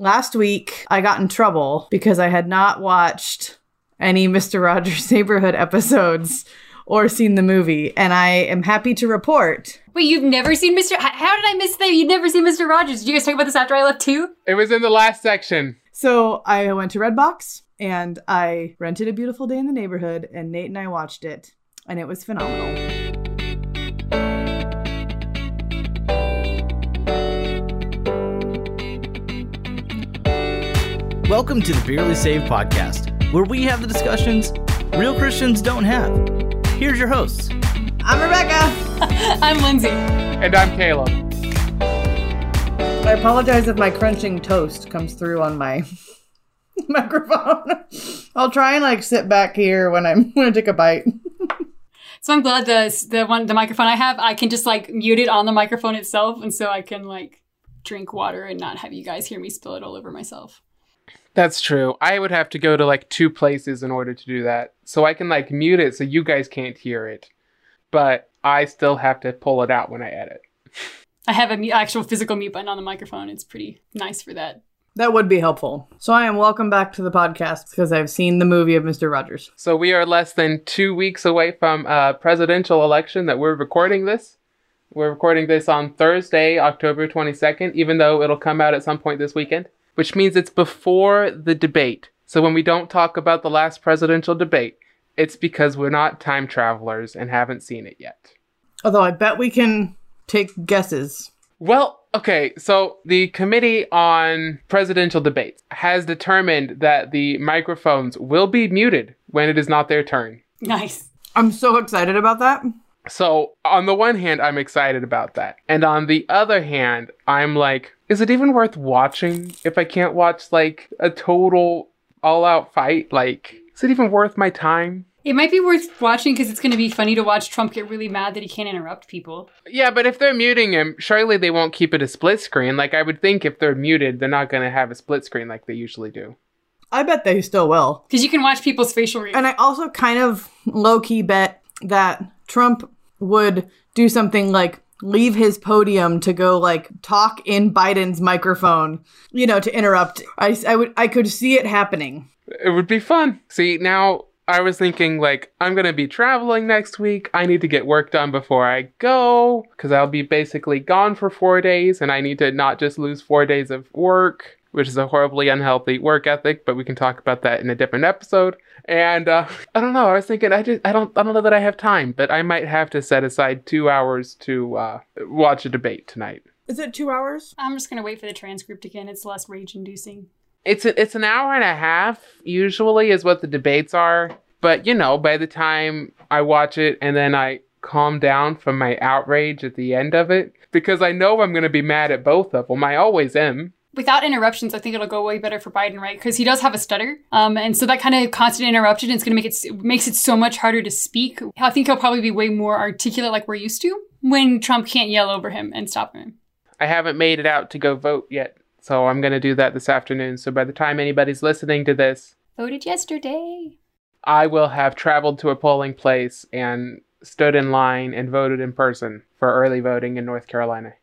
last week I got in trouble because I had not watched any Mr. Rogers' Neighborhood episodes or seen the movie, and I am happy to report. Wait, you've never seen Mr. How did I miss that? You've never seen Mr. Rogers? Did you guys talk about this after I left too? It was in the last section. So I went to Redbox and I rented A Beautiful Day in the Neighborhood, and Nate and I watched it, and it was phenomenal. Welcome to the Barely Saved podcast, where we have the discussions real Christians don't have. Here's your hosts. I'm Rebecca. I'm Lindsay. And I'm Caleb. I apologize if my crunching toast comes through on my microphone. I'll try and like sit back here when I'm when I take a bite. So I'm glad the the one the microphone I have, I can just like mute it on the microphone itself, and so I can like drink water and not have you guys hear me spill it all over myself. That's true. I would have to go to like two places in order to do that. So I can like mute it so you guys can't hear it. But I still have to pull it out when I edit. I have an actual physical mute button on the microphone. It's pretty nice for that. That would be helpful. So I am welcome back to the podcast because I've seen the movie of Mr. Rogers. So we are less than two weeks away from a presidential election that we're recording this. We're recording this on Thursday, October 22nd, even though it'll come out at some point this weekend, which means it's before the debate. So when we don't talk about the last presidential debate, it's because we're not time travelers and haven't seen it yet. Although I bet we can take guesses. Well, okay, so the Committee on Presidential Debates has determined that the microphones will be muted when it is not their turn. Nice. I'm so excited about that. So, on the one hand, I'm excited about that. And on the other hand, I'm like, is it even worth watching if I can't watch like a total all out fight? Like, is it even worth my time? It might be worth watching because it's going to be funny to watch Trump get really mad that he can't interrupt people. Yeah, but if they're muting him, surely they won't keep it a split screen. Like, I would think if they're muted, they're not going to have a split screen like they usually do. I bet they still will. Because you can watch people's facial reactions. And I also kind of low key bet that Trump would do something like leave his podium to go like talk in Biden's microphone, you know, to interrupt. I, I would I could see it happening. It would be fun. See, now I was thinking like I'm going to be traveling next week. I need to get work done before I go cuz I'll be basically gone for 4 days and I need to not just lose 4 days of work, which is a horribly unhealthy work ethic, but we can talk about that in a different episode. And uh, I don't know. I was thinking I just I don't I don't know that I have time, but I might have to set aside 2 hours to uh, watch a debate tonight. Is it 2 hours? I'm just going to wait for the transcript again. It's less rage inducing. It's a, it's an hour and a half usually is what the debates are. But you know, by the time I watch it and then I calm down from my outrage at the end of it, because I know I'm going to be mad at both of them. I always am. Without interruptions, I think it'll go way better for Biden, right? Because he does have a stutter, um, and so that kind of constant interruption is going to make it makes it so much harder to speak. I think he'll probably be way more articulate, like we're used to, when Trump can't yell over him and stop him. I haven't made it out to go vote yet, so I'm going to do that this afternoon. So by the time anybody's listening to this, Voted yesterday. I will have traveled to a polling place and stood in line and voted in person for early voting in North Carolina.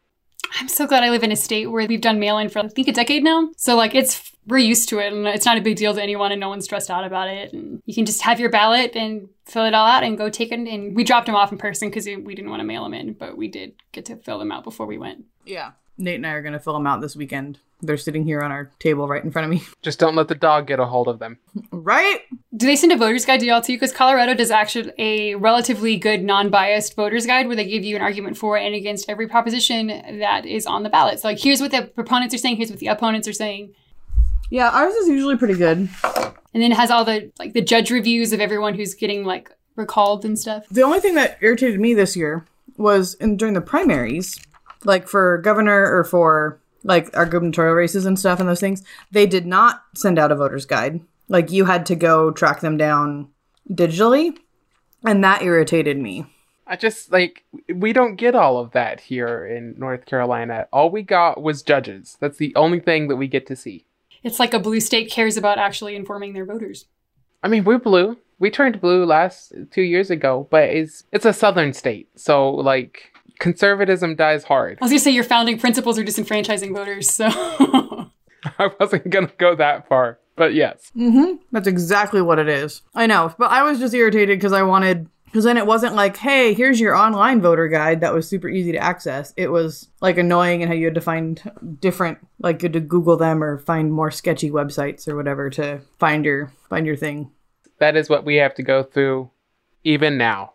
I'm so glad I live in a state where we've done mail in for I think a decade now. So like it's we're used to it and it's not a big deal to anyone and no one's stressed out about it. And you can just have your ballot and fill it all out and go take it. And we dropped them off in person because we didn't want to mail them in, but we did get to fill them out before we went. Yeah. Nate and I are going to fill them out this weekend. They're sitting here on our table right in front of me. Just don't let the dog get a hold of them. Right? Do they send a voter's guide to y'all too? Because Colorado does actually a relatively good non-biased voter's guide where they give you an argument for and against every proposition that is on the ballot. So like here's what the proponents are saying, here's what the opponents are saying. Yeah, ours is usually pretty good. And then it has all the like the judge reviews of everyone who's getting like recalled and stuff. The only thing that irritated me this year was in during the primaries, like for governor or for like our gubernatorial races and stuff and those things, they did not send out a voter's guide. Like you had to go track them down digitally, and that irritated me. I just like we don't get all of that here in North Carolina. All we got was judges. That's the only thing that we get to see. It's like a blue state cares about actually informing their voters. I mean, we're blue. We turned blue last 2 years ago, but it's it's a southern state. So like conservatism dies hard. I was gonna say your founding principles are disenfranchising voters, so I wasn't gonna go that far, but yes. Mm-hmm. That's exactly what it is. I know, but I was just irritated because I wanted because then it wasn't like, hey, here's your online voter guide that was super easy to access. It was like annoying and how you had to find different, like, you had to Google them or find more sketchy websites or whatever to find your find your thing. That is what we have to go through, even now.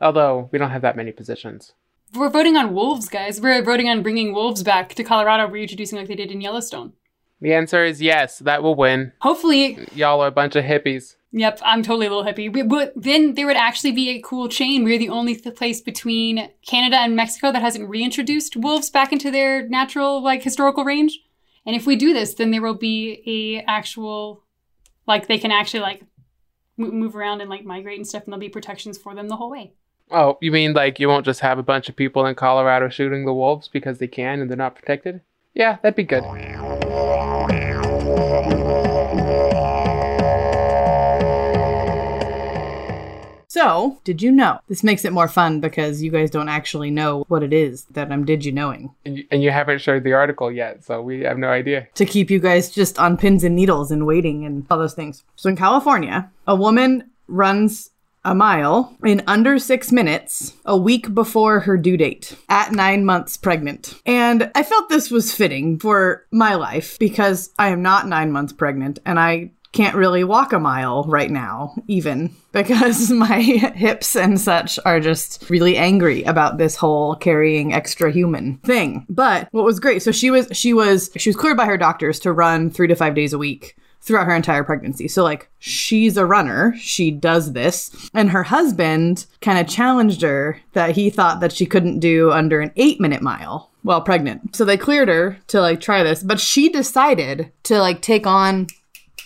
Although we don't have that many positions. We're voting on wolves, guys. We're voting on bringing wolves back to Colorado, reintroducing like they did in Yellowstone. The answer is yes. That will win. Hopefully, Y'all are a bunch of hippies. Yep, I'm totally a little hippie. We, but then there would actually be a cool chain. We're the only th- place between Canada and Mexico that hasn't reintroduced wolves back into their natural, like, historical range. And if we do this, then there will be a actual, like, they can actually like mo- move around and like migrate and stuff, and there'll be protections for them the whole way. Oh, you mean like you won't just have a bunch of people in Colorado shooting the wolves because they can and they're not protected? Yeah, that'd be good. So, did you know? This makes it more fun because you guys don't actually know what it is that I'm did you knowing. And you, and you haven't shared the article yet, so we have no idea. to keep you guys just on pins and needles and waiting and all those things. So in California, a woman runs a mile in under six minutes a week before her due date at nine months pregnant. And I felt this was fitting for my life because I am not nine months pregnant and I can't really walk a mile right now, even because my hips and such are just really angry about this whole carrying extra human thing. But what was great, so she was she was she was cleared by her doctors to run three to five days a week throughout her entire pregnancy. So like she's a runner, she does this, and her husband kind of challenged her that he thought that she couldn't do under an 8-minute mile while pregnant. So they cleared her to like try this, but she decided to like take on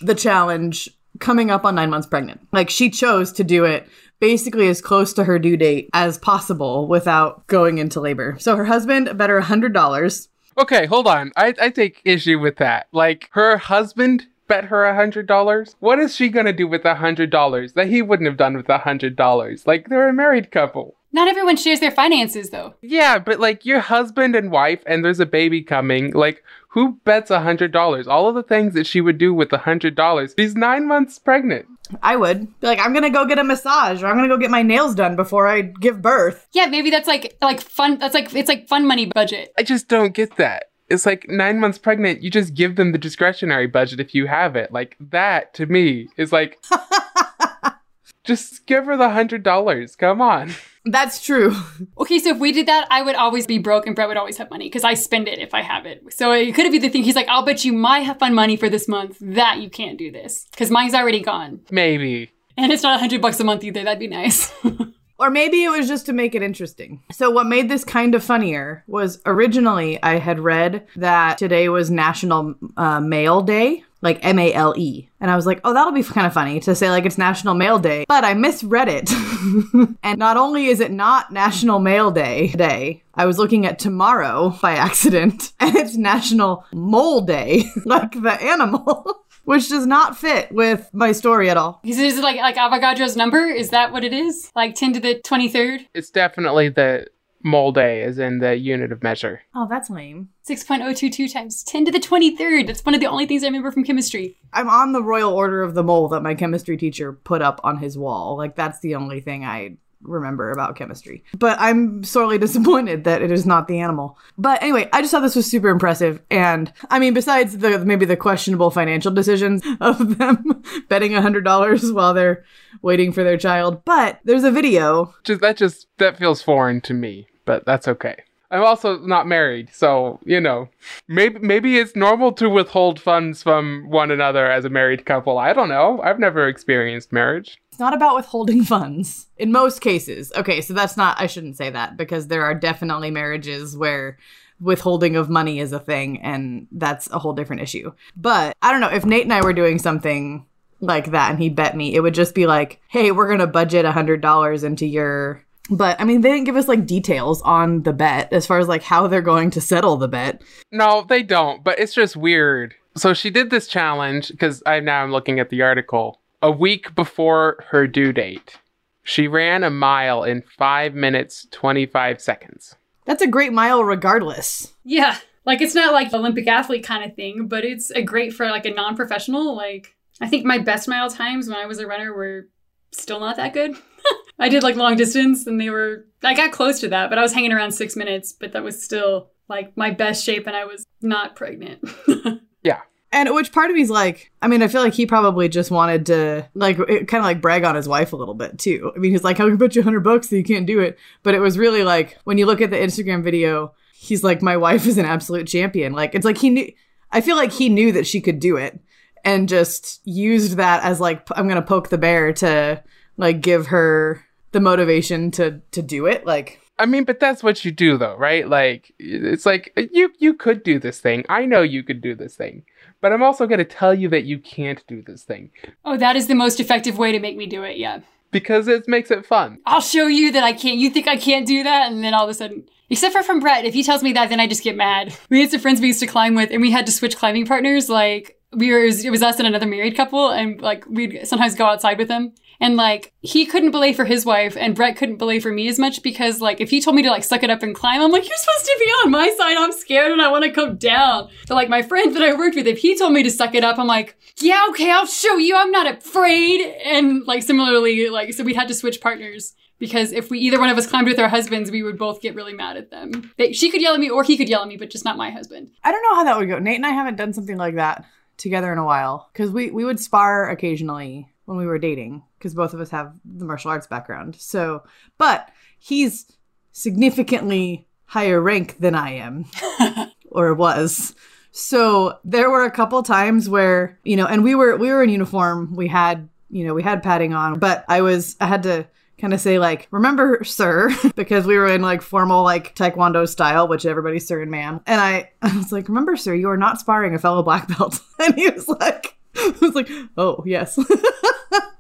the challenge coming up on 9 months pregnant. Like she chose to do it basically as close to her due date as possible without going into labor. So her husband bet her $100 Okay, hold on. I, I take issue with that. Like, her husband bet her a hundred dollars. What is she gonna do with a hundred dollars that he wouldn't have done with a hundred dollars? Like, they're a married couple. Not everyone shares their finances, though. Yeah, but like your husband and wife, and there's a baby coming. Like, who bets a hundred dollars? All of the things that she would do with a hundred dollars. She's nine months pregnant. I would be like, I'm gonna go get a massage or I'm gonna go get my nails done before I give birth. Yeah, maybe that's like like fun. That's like it's like fun money budget. I just don't get that. It's like nine months pregnant, you just give them the discretionary budget if you have it. Like that to me is like just give her the hundred dollars. Come on. That's true. Okay, so if we did that, I would always be broke and Brett would always have money because I spend it if I have it. So it could be the thing. He's like, I'll bet you my have fun money for this month that you can't do this because mine's already gone. Maybe. And it's not a hundred bucks a month either. That'd be nice. Or maybe it was just to make it interesting. So, what made this kind of funnier was originally I had read that today was National uh, Mail Day, like M A L E. And I was like, oh, that'll be kind of funny to say, like, it's National Mail Day. But I misread it. and not only is it not National Mail Day today, I was looking at tomorrow by accident, and it's National Mole Day, like the animal. Which does not fit with my story at all. Is it like like Avogadro's number? Is that what it is? Like ten to the twenty third? It's definitely the mole day, is in the unit of measure. Oh, that's lame. 6.022 times 10 to the 23rd. That's one of the only things I remember from chemistry. I'm on the Royal Order of the Mole that my chemistry teacher put up on his wall. Like, that's the only thing I remember about chemistry. But I'm sorely disappointed that it is not the animal. But anyway, I just thought this was super impressive. And I mean, besides the maybe the questionable financial decisions of them betting $100 while they're waiting for their child, but there's a video. Just that just that feels foreign to me, but that's okay. I'm also not married, so you know, maybe maybe it's normal to withhold funds from one another as a married couple. I don't know. I've never experienced marriage. It's not about withholding funds in most cases. Okay, so that's not, I shouldn't say that because there are definitely marriages where withholding of money is a thing and that's a whole different issue. But I don't know, if Nate and I were doing something like that and he bet me, it would just be like, hey, we're to budget a $100 into your. But I mean, they didn't give us like details on the bet as far as like how they're going to settle the bet. No, they don't, but it's just weird. So she did this challenge because I now I'm looking at the article. A week before her due date, she ran a mile in five minutes twenty five seconds. That's a great mile regardless. Yeah. Like it's not like Olympic athlete kind of thing, but it's a great for like a non-professional. Like I think my best mile times when I was a runner were still not that good. I did like long distance and they were I got close to that, but I was hanging around 6 minutes, but that was still like my best shape and I was not pregnant. Yeah. And which part of me's like, I mean, I feel like he probably just wanted to, like, kind of like brag on his wife a little bit too. I mean, he's like, I can bet you 100 bucks that you can't do it. But it was really like, when you look at the Instagram video, he's like, my wife is an absolute champion. Like, it's like he knew, I feel like he knew that she could do it and just used that as like, I'm going to poke the bear to like give her the motivation to, to do it. Like, I mean, but that's what you do though, right? Like it's like you you could do this thing. I know you could do this thing. But I'm also going to tell you that you can't do this thing oh, that is the most effective way to make me do it. Yeah. because it makes it fun. I'll show you that I can't. You think I can't do that? And then all of a sudden, except for from Brett, if he tells me that, then I just get mad. We had some friends we used to climb with, and we had to switch climbing partners. Like we were, it was, us and another married couple, and like we'd sometimes go outside with them. And like he couldn't belay for his wife, and Brett couldn't belay for me as much because like if he told me to like suck it up and climb, I'm like you're supposed to be on my side. I'm scared and I want to come down. But like my friend that I worked with, if he told me to suck it up, I'm like yeah okay, I'll show you. I'm not afraid. And like similarly, like so we had to switch partners because if we either one of us climbed with our husbands, we would both get really mad at them. They, she could yell at me or he could yell at me, but just not my husband. I don't know how that would go. Nate and I haven't done something like that together in a while because we, we would spar occasionally when we were dating because both of us have the martial arts background. So, but he's significantly higher rank than I am or was. So there were a couple times where, you know, and we were we were in uniform. We had, you know, we had padding on, but I was I had to kind of say like, "Remember, sir," because we were in like formal like taekwondo style, which everybody's sir and ma'am. And I I was like, "Remember, sir, you are not sparring a fellow black belt." And he was like I was like, "Oh, yes."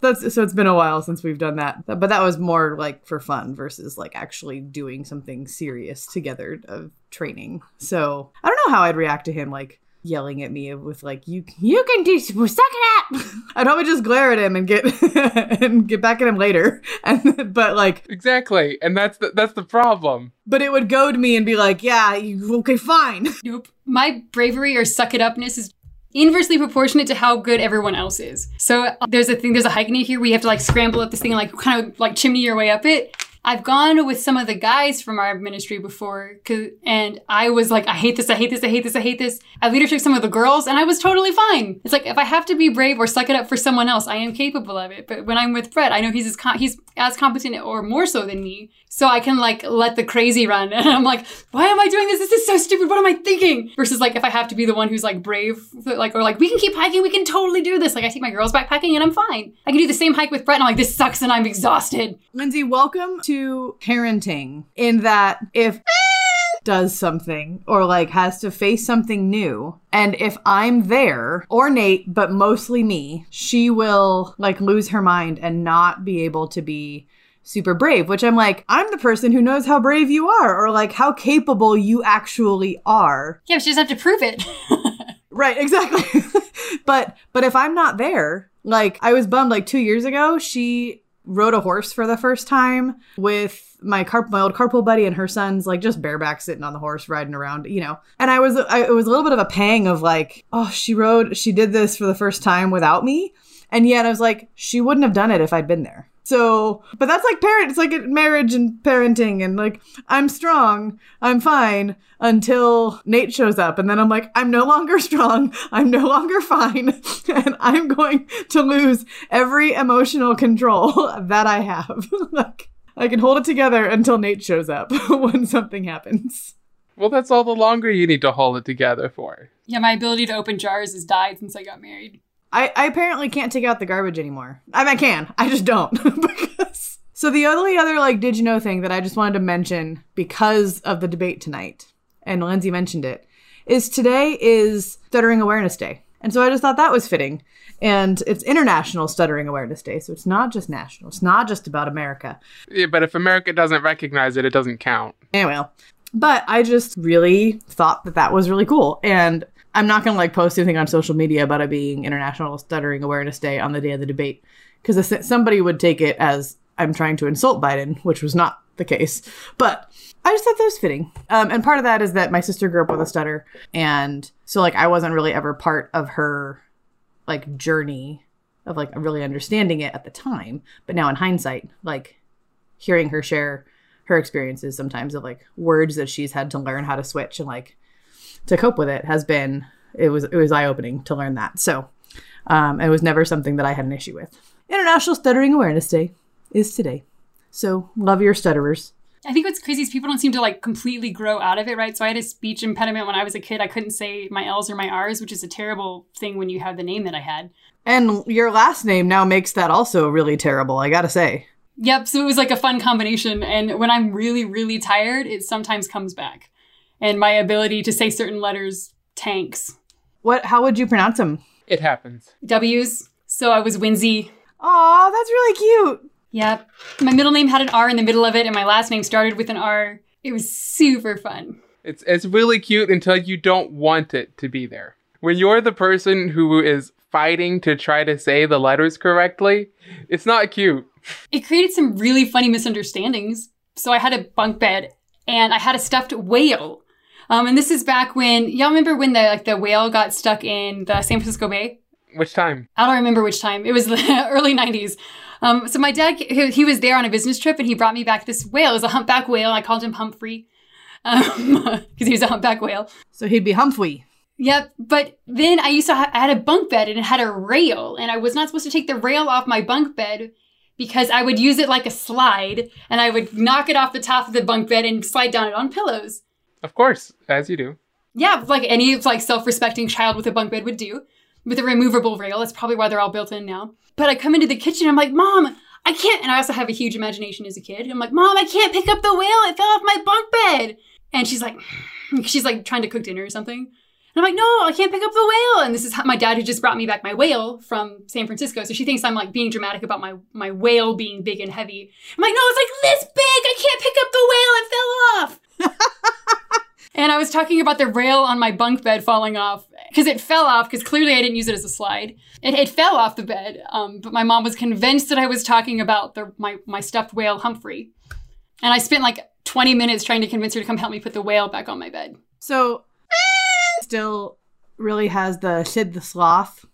That's so it's been a while since we've done that. But that was more like for fun versus like actually doing something serious together of training. So, I don't know how I'd react to him like yelling at me with like you you can do suck it up. I'd probably just glare at him and get and get back at him later. And but like Exactly. And that's the that's the problem. but it would goad me and be like, "Yeah, you, okay, fine." Nope. My bravery or suck it upness is inversely proportionate to how good everyone else is. So uh, there's a thing, there's a hike near here where you have to like scramble up this thing and like kind of like chimney your way up it. I've gone with some of the guys from our ministry before, and I was like, I hate this, I hate this, I hate this, I hate this. I leadership some of the girls, and I was totally fine. It's like if I have to be brave or suck it up for someone else, I am capable of it. But when I'm with Brett, I know he's as com- he's as competent or more so than me, so I can like let the crazy run. And I'm like, why am I doing this? This is so stupid. What am I thinking? Versus like if I have to be the one who's like brave, like or like we can keep hiking, we can totally do this. Like I take my girls backpacking and I'm fine. I can do the same hike with Brett, and I'm like, this sucks, and I'm exhausted. Lindsay, welcome to parenting in that if does something or like has to face something new and if I'm there or Nate but mostly me she will like lose her mind and not be able to be super brave which I'm like I'm the person who knows how brave you are or like how capable you actually are Yeah, she doesn't have to prove it. Right, exactly. but but if I'm not there, like I was bummed like 2 years ago, she rode a horse for the first time with my car my old carpool buddy and her sons like just bareback sitting on the horse riding around, you know. And I was I, it was a little bit of a pang of like, oh, she rode she did this for the first time without me. And yet I was like, she wouldn't have done it if I'd been there. So, but that's like parent, it's like marriage and parenting and like I'm strong, I'm fine until Nate shows up and then I'm like I'm no longer strong, I'm no longer fine and I'm going to lose every emotional control that I have. like I can hold it together until Nate shows up when something happens. Well, that's all the longer you need to hold it together for. yeah, my ability to open jars has died since I got married. I, I apparently can't take out the garbage anymore. I mean, I can. I just don't. because... So the only other like did you know thing that I just wanted to mention because of the debate tonight, and Lindsay mentioned it, is today is Stuttering Awareness Day. And so I just thought that was fitting. And it's International Stuttering Awareness Day, so it's not just national. It's not just about America. Yeah, but if America doesn't recognize it, it doesn't count. Anyway, but I just really thought that that was really cool. And I'm not going to like post anything on social media about it being International Stuttering Awareness Day on the day of the debate because somebody would take it as I'm trying to insult Biden, which was not the case. But I just thought that was fitting. Um, and part of that is that my sister grew up with a stutter. And so, like, I wasn't really ever part of her, like, journey of, like, really understanding it at the time. But now in hindsight, like, hearing her share her experiences sometimes of, like, words that she's had to learn how to switch and, like, to cope with it has been, it was, it was eye opening to learn that. So, um, it was never something that I had an issue with. International Stuttering Awareness Day is today. So love your stutterers. I think what's crazy is people don't seem to like completely grow out of it, right? So I had a speech impediment when I was a kid. I couldn't say my L's or my R's, which is a terrible thing when you have the name that I had. And your last name now makes that also really terrible, I gotta say. Yep. So it was like a fun combination. And when I'm really, really tired, it sometimes comes back. And my ability to say certain letters tanks. What? How would you pronounce them? It happens. W's. So I was Winsy. Aw, that's really cute. Yep. My middle name had an R in the middle of it, and my last name started with an R. It was super fun. It's it's really cute until you don't want it to be there. When you're the person who is fighting to try to say the letters correctly, it's not cute. It created some really funny misunderstandings. So I had a bunk bed, and I had a stuffed whale. Um, and this is back when y'all remember when the like the whale got stuck in the San Francisco Bay. Which time? I don't remember which time. It was the early '90s. Um, so my dad, he, he, was there on a business trip, and he brought me back this whale. It was a humpback whale. I called him Humphrey because um, he was a humpback whale. So he'd be Humphrey. Yep. But then I used to ha- I had a bunk bed, and it had a rail, and I was not supposed to take the rail off my bunk bed because I would use it like a slide, and I would knock it off the top of the bunk bed and slide down it on pillows. Of course, as you do. Yeah, like any like self-respecting child with a bunk bed would do with a removable rail. That's probably why they're all built in now. But I come into the kitchen, I'm like, Mom, I can't. And I also have a huge imagination as a kid. I'm like, Mom, I can't pick up the whale. It fell off my bunk bed. And she's like, she's like trying to cook dinner or something. And I'm like, no, I can't pick up the whale. And this is how my dad who just brought me back my whale from San Francisco. So she thinks I'm like being dramatic about my, my whale being big and heavy. I'm like, no, it's like this big. I can't pick up the whale. It fell off. and I was talking about the rail on my bunk bed falling off because it fell off because clearly I didn't use it as a slide. It, it fell off the bed, um, but my mom was convinced that I was talking about the, my, my stuffed whale Humphrey. And I spent like 20 minutes trying to convince her to come help me put the whale back on my bed. So, still really has the Sid the Sloth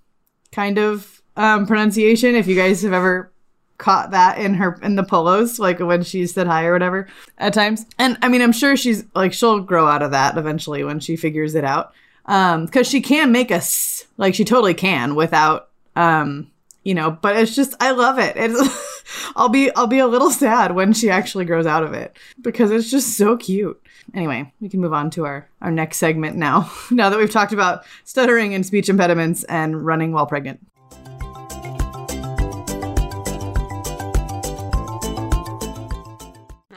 kind of um, pronunciation. If you guys have ever caught that in her in the polos like when she said hi or whatever at times. And i mean i'm sure she's like she'll grow out of that eventually when she figures it out. Um because she can make us like she totally can without um you know but it's just i love it. It's i'll be i'll be a little sad when she actually grows out of it because it's just so cute. Anyway we can move on to our our next segment now. Now that we've talked about stuttering and speech impediments and running while pregnant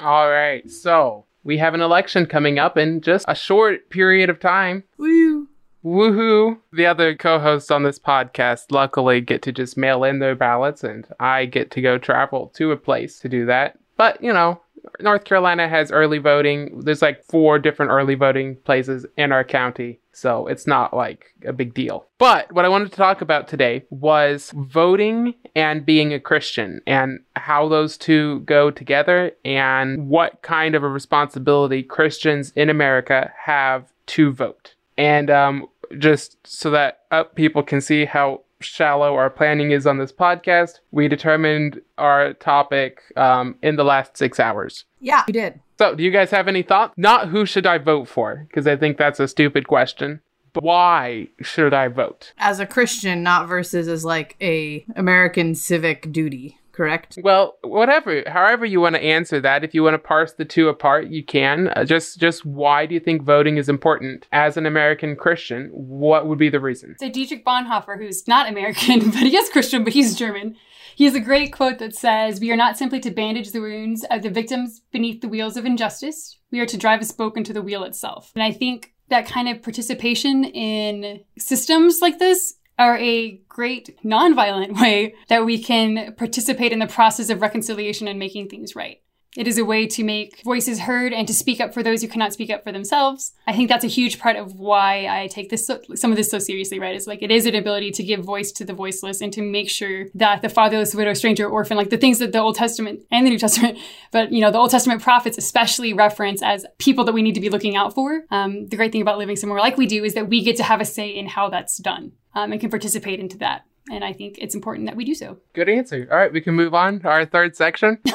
All right, so we have an election coming up in just a short period of time. Woo! Woohoo! The other co hosts on this podcast luckily get to just mail in their ballots, and I get to go travel to a place to do that. But, you know, North Carolina has early voting. There's like four different early voting places in our county, so it's not like a big deal. But what I wanted to talk about today was voting and being a Christian and how those two go together and what kind of a responsibility Christians in America have to vote. And um, just so that uh, people can see how shallow our planning is on this podcast, we determined our topic um, in the last six hours. Yeah, we did. So, do you guys have any thoughts? Not who should I vote for, because I think that's a stupid question. But why should I vote? As a Christian, not versus as like a American civic duty, correct? Well, whatever, however you want to answer that. If you want to parse the two apart, you can. Uh, just, just why do you think voting is important as an American Christian? What would be the reason? So Dietrich Bonhoeffer, who's not American, but he is Christian, but he's German. He has a great quote that says, We are not simply to bandage the wounds of the victims beneath the wheels of injustice. We are to drive a spoke into the wheel itself. And I think that kind of participation in systems like this are a great nonviolent way that we can participate in the process of reconciliation and making things right. It is a way to make voices heard and to speak up for those who cannot speak up for themselves. I think that's a huge part of why I take this so, some of this so seriously, right? Is like it is an ability to give voice to the voiceless and to make sure that the fatherless, widow, stranger, orphan, like the things that the Old Testament and the New Testament, but you know, the Old Testament prophets especially reference as people that we need to be looking out for. Um, the great thing about living somewhere like we do is that we get to have a say in how that's done um, and can participate into that. And I think it's important that we do so. Good answer. All right, we can move on to our third section.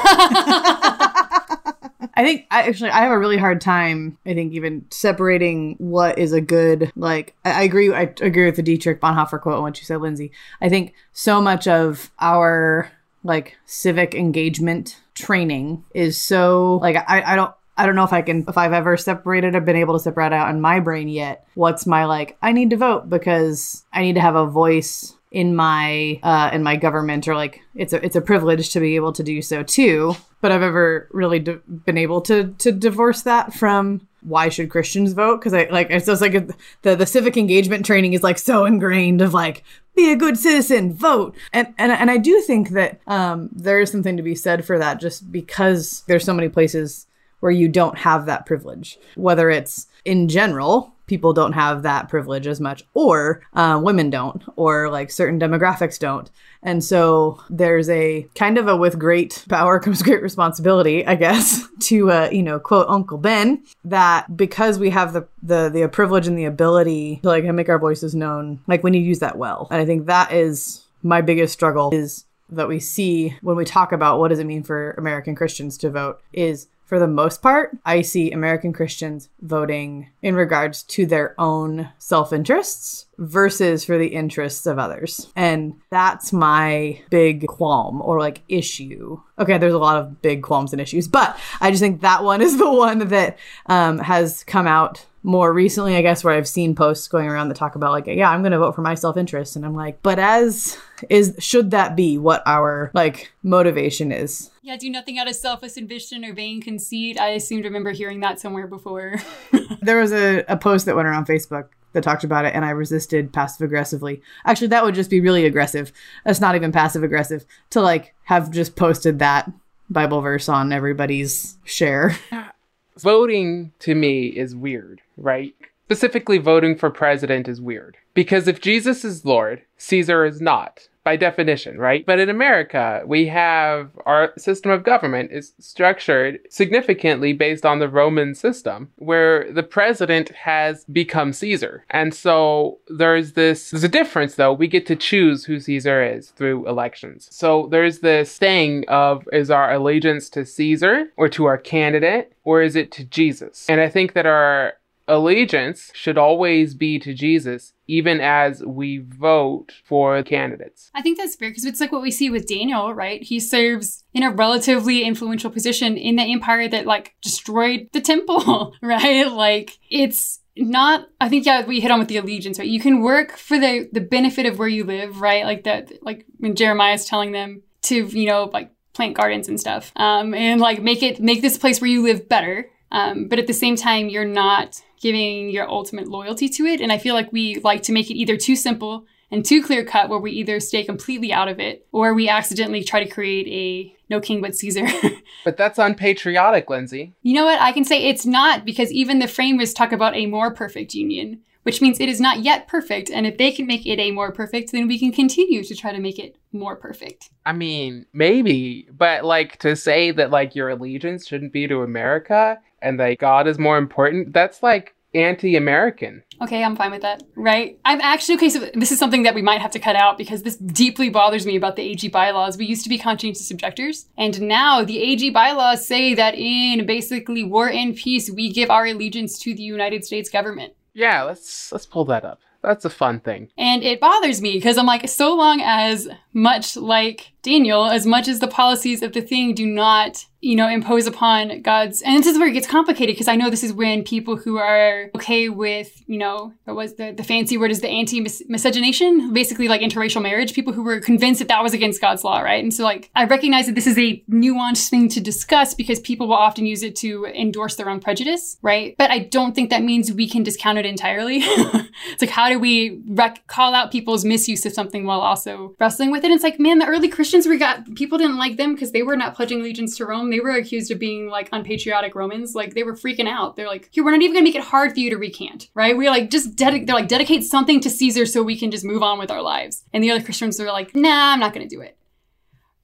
I think I actually I have a really hard time. I think even separating what is a good like. I, I agree. I agree with the Dietrich Bonhoeffer quote and what you said, Lindsay. I think so much of our like civic engagement training is so like I I don't I don't know if I can if I've ever separated or been able to separate out in my brain yet. What's my like I need to vote because I need to have a voice in my uh in my government or like it's a it's a privilege to be able to do so too but i've ever really d- been able to to divorce that from why should christians vote because i like it's just like a, the the civic engagement training is like so ingrained of like be a good citizen vote and and, and i do think that um there is something to be said for that just because there's so many places where you don't have that privilege whether it's in general people don't have that privilege as much, or uh, women don't, or like certain demographics don't. And so there's a kind of a with great power comes great responsibility, I guess, to uh, you know quote Uncle Ben that because we have the the the privilege and the ability to like make our voices known, like we need to use that well. And I think that is my biggest struggle is that we see when we talk about what does it mean for American Christians to vote is for the most part, I see American Christians voting in regards to their own self interests versus for the interests of others. And that's my big qualm or like issue. Okay, there's a lot of big qualms and issues, but I just think that one is the one that um, has come out more recently, I guess, where I've seen posts going around that talk about like, yeah, I'm going to vote for my self interest, and I'm like, but as is, should that be what our like motivation is? Yeah, do nothing out of selfish ambition or vain conceit. I seem to remember hearing that somewhere before. there was a, a post that went around Facebook that talked about it, and I resisted passive aggressively. Actually, that would just be really aggressive. That's not even passive aggressive to like have just posted that Bible verse on everybody's share. Voting to me is weird right? Specifically, voting for president is weird. Because if Jesus is Lord, Caesar is not, by definition, right? But in America, we have our system of government is structured significantly based on the Roman system, where the president has become Caesar. And so there's this, there's a difference though. We get to choose who Caesar is through elections. So there's this thing of is our allegiance to Caesar or to our candidate, or is it to Jesus? And I think that our allegiance should always be to Jesus, even as we vote for candidates. I think that's fair because it's like what we see with Daniel, right? He serves in a relatively influential position in the empire that like destroyed the temple, right? Like it's not i think yeah we hit on with the allegiance right you can work for the the benefit of where you live right like that like when jeremiah is telling them to you know like plant gardens and stuff um and like make it make this place where you live better um, but at the same time, you're not giving your ultimate loyalty to it. And I feel like we like to make it either too simple and too clear cut, where we either stay completely out of it or we accidentally try to create a no king but Caesar. but that's unpatriotic, Lindsay. You know what? I can say it's not because even the framers talk about a more perfect union which means it is not yet perfect. And if they can make it a more perfect, then we can continue to try to make it more perfect. I mean, maybe, but like to say that like your allegiance shouldn't be to America and like God is more important, that's like anti-American. Okay, I'm fine with that. Right? I'm actually okay. So this is something that we might have to cut out because this deeply bothers me about the AG bylaws. We used to be conscientious objectors, and now the AG bylaws say that in basically war and peace, we give our allegiance to the United States government. Yeah, let's let's pull that up. That's a fun thing. And it bothers me because I'm like, so long as much like Daniel, as much as the policies of the thing do not you know, impose upon God's, and this is where it gets complicated because I know this is when people who are okay with, you know, what was the, the fancy word is the anti-miscegenation, basically like interracial marriage, people who were convinced that that was against God's law, right? And so like, I recognize that this is a nuanced thing to discuss because people will often use it to endorse their own prejudice, right? But I don't think that means we can discount it entirely. it's like, how do we rec- call out people's misuse of something while also wrestling with Then it's like, man, the early Christians we got people didn't like them because they were not pledging allegiance to Rome. They were accused of being like unpatriotic Romans. Like they were freaking out. They're like, here, we're not even gonna make it hard for you to recant, right? We're like, just dedic- they're like, dedicate something to Caesar so we can just move on with our lives. And the other Christians are like, nah, I'm not gonna do it.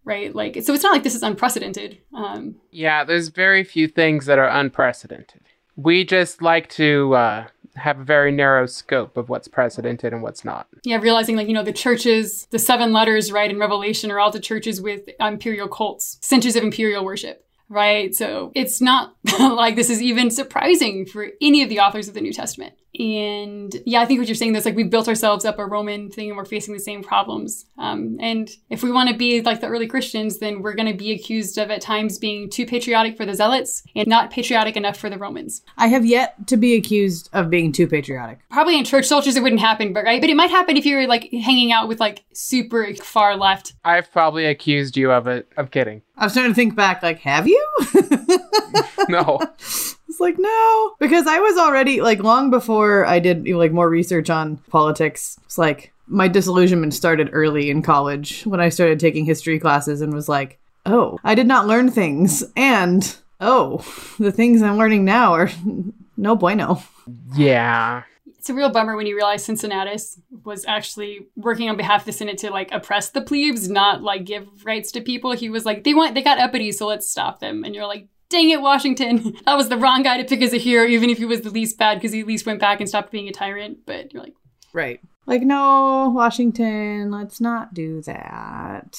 Right? Like, so it's not like this is unprecedented. Um, Yeah, there's very few things that are unprecedented. We just like to uh, have a very narrow scope of what's precedented and what's not. yeah, realizing like, you know, the churches, the seven letters, right, in Revelation are all the churches with imperial cults, centers of imperial worship. Right. So it's not like this is even surprising for any of the authors of the New Testament. And yeah, I think what you're saying is like we've built ourselves up a Roman thing and we're facing the same problems. Um, and if we want to be like the early Christians, then we're going to be accused of at times being too patriotic for the Zealots and not patriotic enough for the Romans. I have yet to be accused of being too patriotic. Probably in church cultures it wouldn't happen, but right. But it might happen if you're like hanging out with like super far left. I've probably accused you of it. I'm kidding. I'm starting to think back, like, have you? No. It's like, no. Because I was already, like, long before I did, like, more research on politics, it's like, my disillusionment started early in college when I started taking history classes and was like, oh, I did not learn things. And, oh, the things I'm learning now are no bueno. yeah. It's a real bummer when you realize Cincinnatus was actually working on behalf of the Senate to like oppress the plebes, not like give rights to people. He was like, they want, they got uppity, so let's stop them. And you're like, dang it, Washington. That was the wrong guy to pick as a hero, even if he was the least bad, because he at least went back and stopped being a tyrant. But you're like, Right. Like, no, Washington, let's not do that.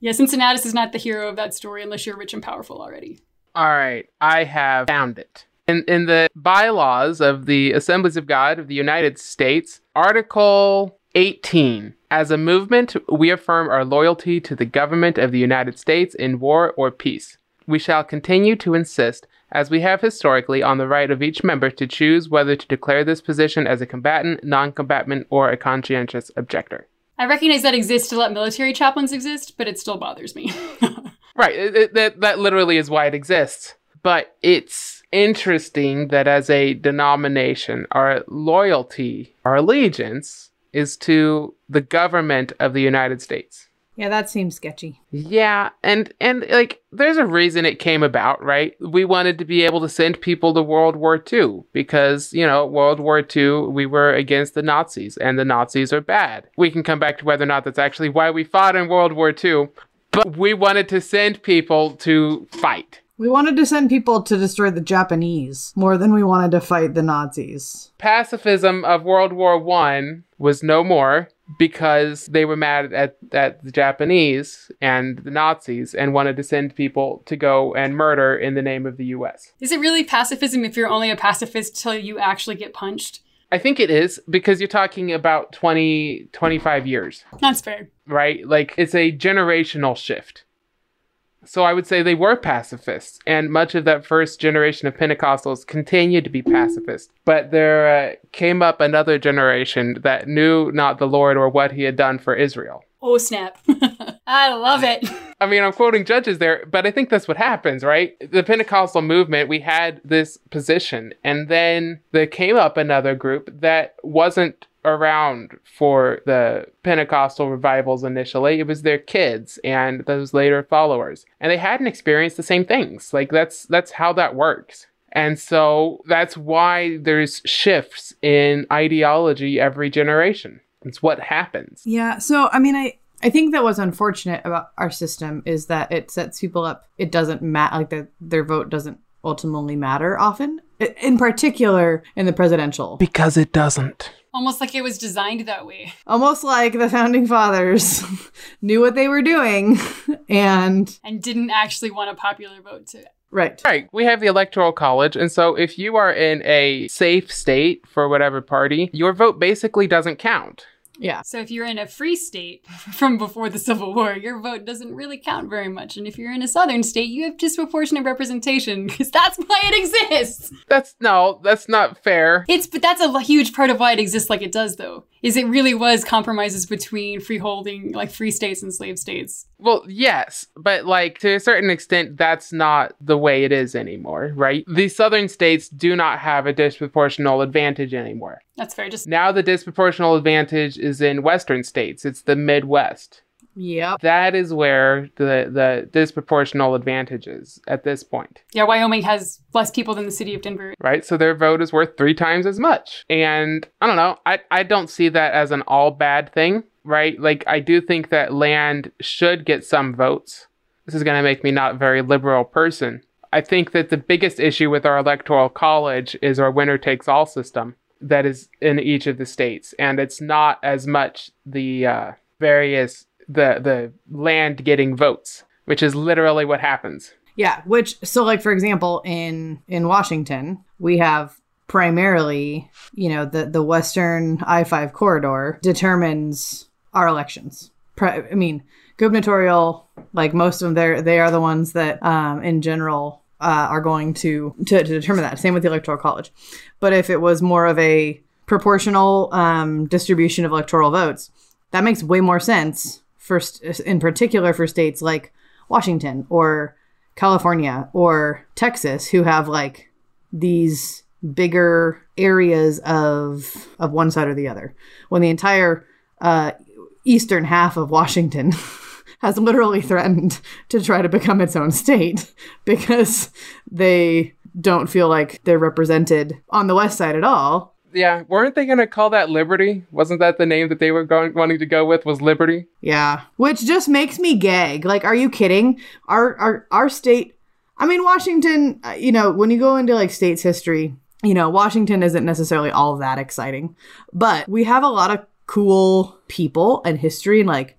yeah, Cincinnatus is not the hero of that story unless you're rich and powerful already. All right. I have found it. In, in the bylaws of the Assemblies of God of the United States, Article 18. As a movement, we affirm our loyalty to the government of the United States in war or peace. We shall continue to insist, as we have historically, on the right of each member to choose whether to declare this position as a combatant, non combatant, or a conscientious objector. I recognize that exists to let military chaplains exist, but it still bothers me. Right, it, it- that, that literally is why it exists. But it's interesting that as a denomination, our loyalty, our allegiance, is to the government of the United States. Yeah, that seems sketchy. Yeah, and and like there's a reason it came about, right? We wanted to be able to send people to World War II because, you know, World War II we were against the Nazis and the Nazis are bad. We can come back to whether or not that's actually why we fought in World War II, but we wanted to send people to fight. We wanted to send people to destroy the Japanese more than we wanted to fight the Nazis. Pacifism of World War One was no more because they were mad at, at the Japanese and the Nazis and wanted to send people to go and murder in the name of the US. is it really pacifism if you're only a pacifist till you actually get punched? I think it is because you're talking about 20, 25 years, That's fair. right? Like it's a generational shift. So I would say they were pacifists, and much of that first generation of Pentecostals continued to be pacifists. But there uh, came up another generation that knew not the Lord or what he had done for Israel. Oh, snap. I love it. I mean, I'm quoting judges there, but I think that's what happens, right? The Pentecostal movement, we had this position, and then there came up another group that wasn't around for the Pentecostal revivals initially. It was their kids and those later followers. And they hadn't experienced the same things. Like that's that's how that works. And so that's why there's shifts in ideology every generation. It's what happens. Yeah, so I mean, I I think that what's unfortunate about our system is that it sets people up. It doesn't matter, like that their vote doesn't ultimately matter often. In particular, in the presidential, Because it doesn't. Almost like it was designed that way. almost like the founding fathers knew what they were doing, and And didn't actually want a popular vote to right, Right. We have the Electoral College. And so if you are in a safe state for whatever party, your vote basically doesn't count. Yeah, So if you're in a free state from before the Civil War, your vote doesn't really count very much. And if you're in a southern state, you have disproportionate representation because that's why it exists. That's no, that's not fair. It's but that's a huge part of why it exists like it does though. Is it really was compromises between freeholding like free states and slave states. Well, yes, but like to a certain extent, that's not the way it is anymore, right? The southern states do not have a disproportional advantage anymore. That's fair. Just Now the disproportional advantage is in western states, it's the Midwest. Yep. That is where the the disproportional advantage is at this point. Yeah, Wyoming has less people than the city of Denver. right? So their vote is worth three times as much. And I don't know, I, I don't see that as an all bad thing, right? Like, I do think that land should get some votes. This is going to make me not a very liberal person. I think that the biggest issue with our electoral college is our winner takes all system that is in each of the states. And it's not as much the uh, various, the, the land getting votes, which is literally what happens. Yeah, which so like for example in in Washington, we have primarily, you know, the the western I-5 corridor determines our elections. I mean, gubernatorial like most of them they they are the ones that um in general uh, are going to, to to determine that. Same with the electoral college. But if it was more of a proportional um, distribution of electoral votes, that makes way more sense for st- in particular for states like Washington or California or Texas who have like these bigger areas of of one side or the other. When the entire uh, eastern half of Washington has literally threatened to try to become its own state because they don't feel like they're represented on the west side at all. Yeah, weren't they going to call that Liberty? Wasn't that the name that they were going wanting to go with? Was Liberty? Yeah, which just makes me gag. Like, are you kidding? Our our our state. I mean, Washington. uh, You know, when you go into like states history, you know, Washington isn't necessarily all that exciting, but we have a lot of cool people and history and like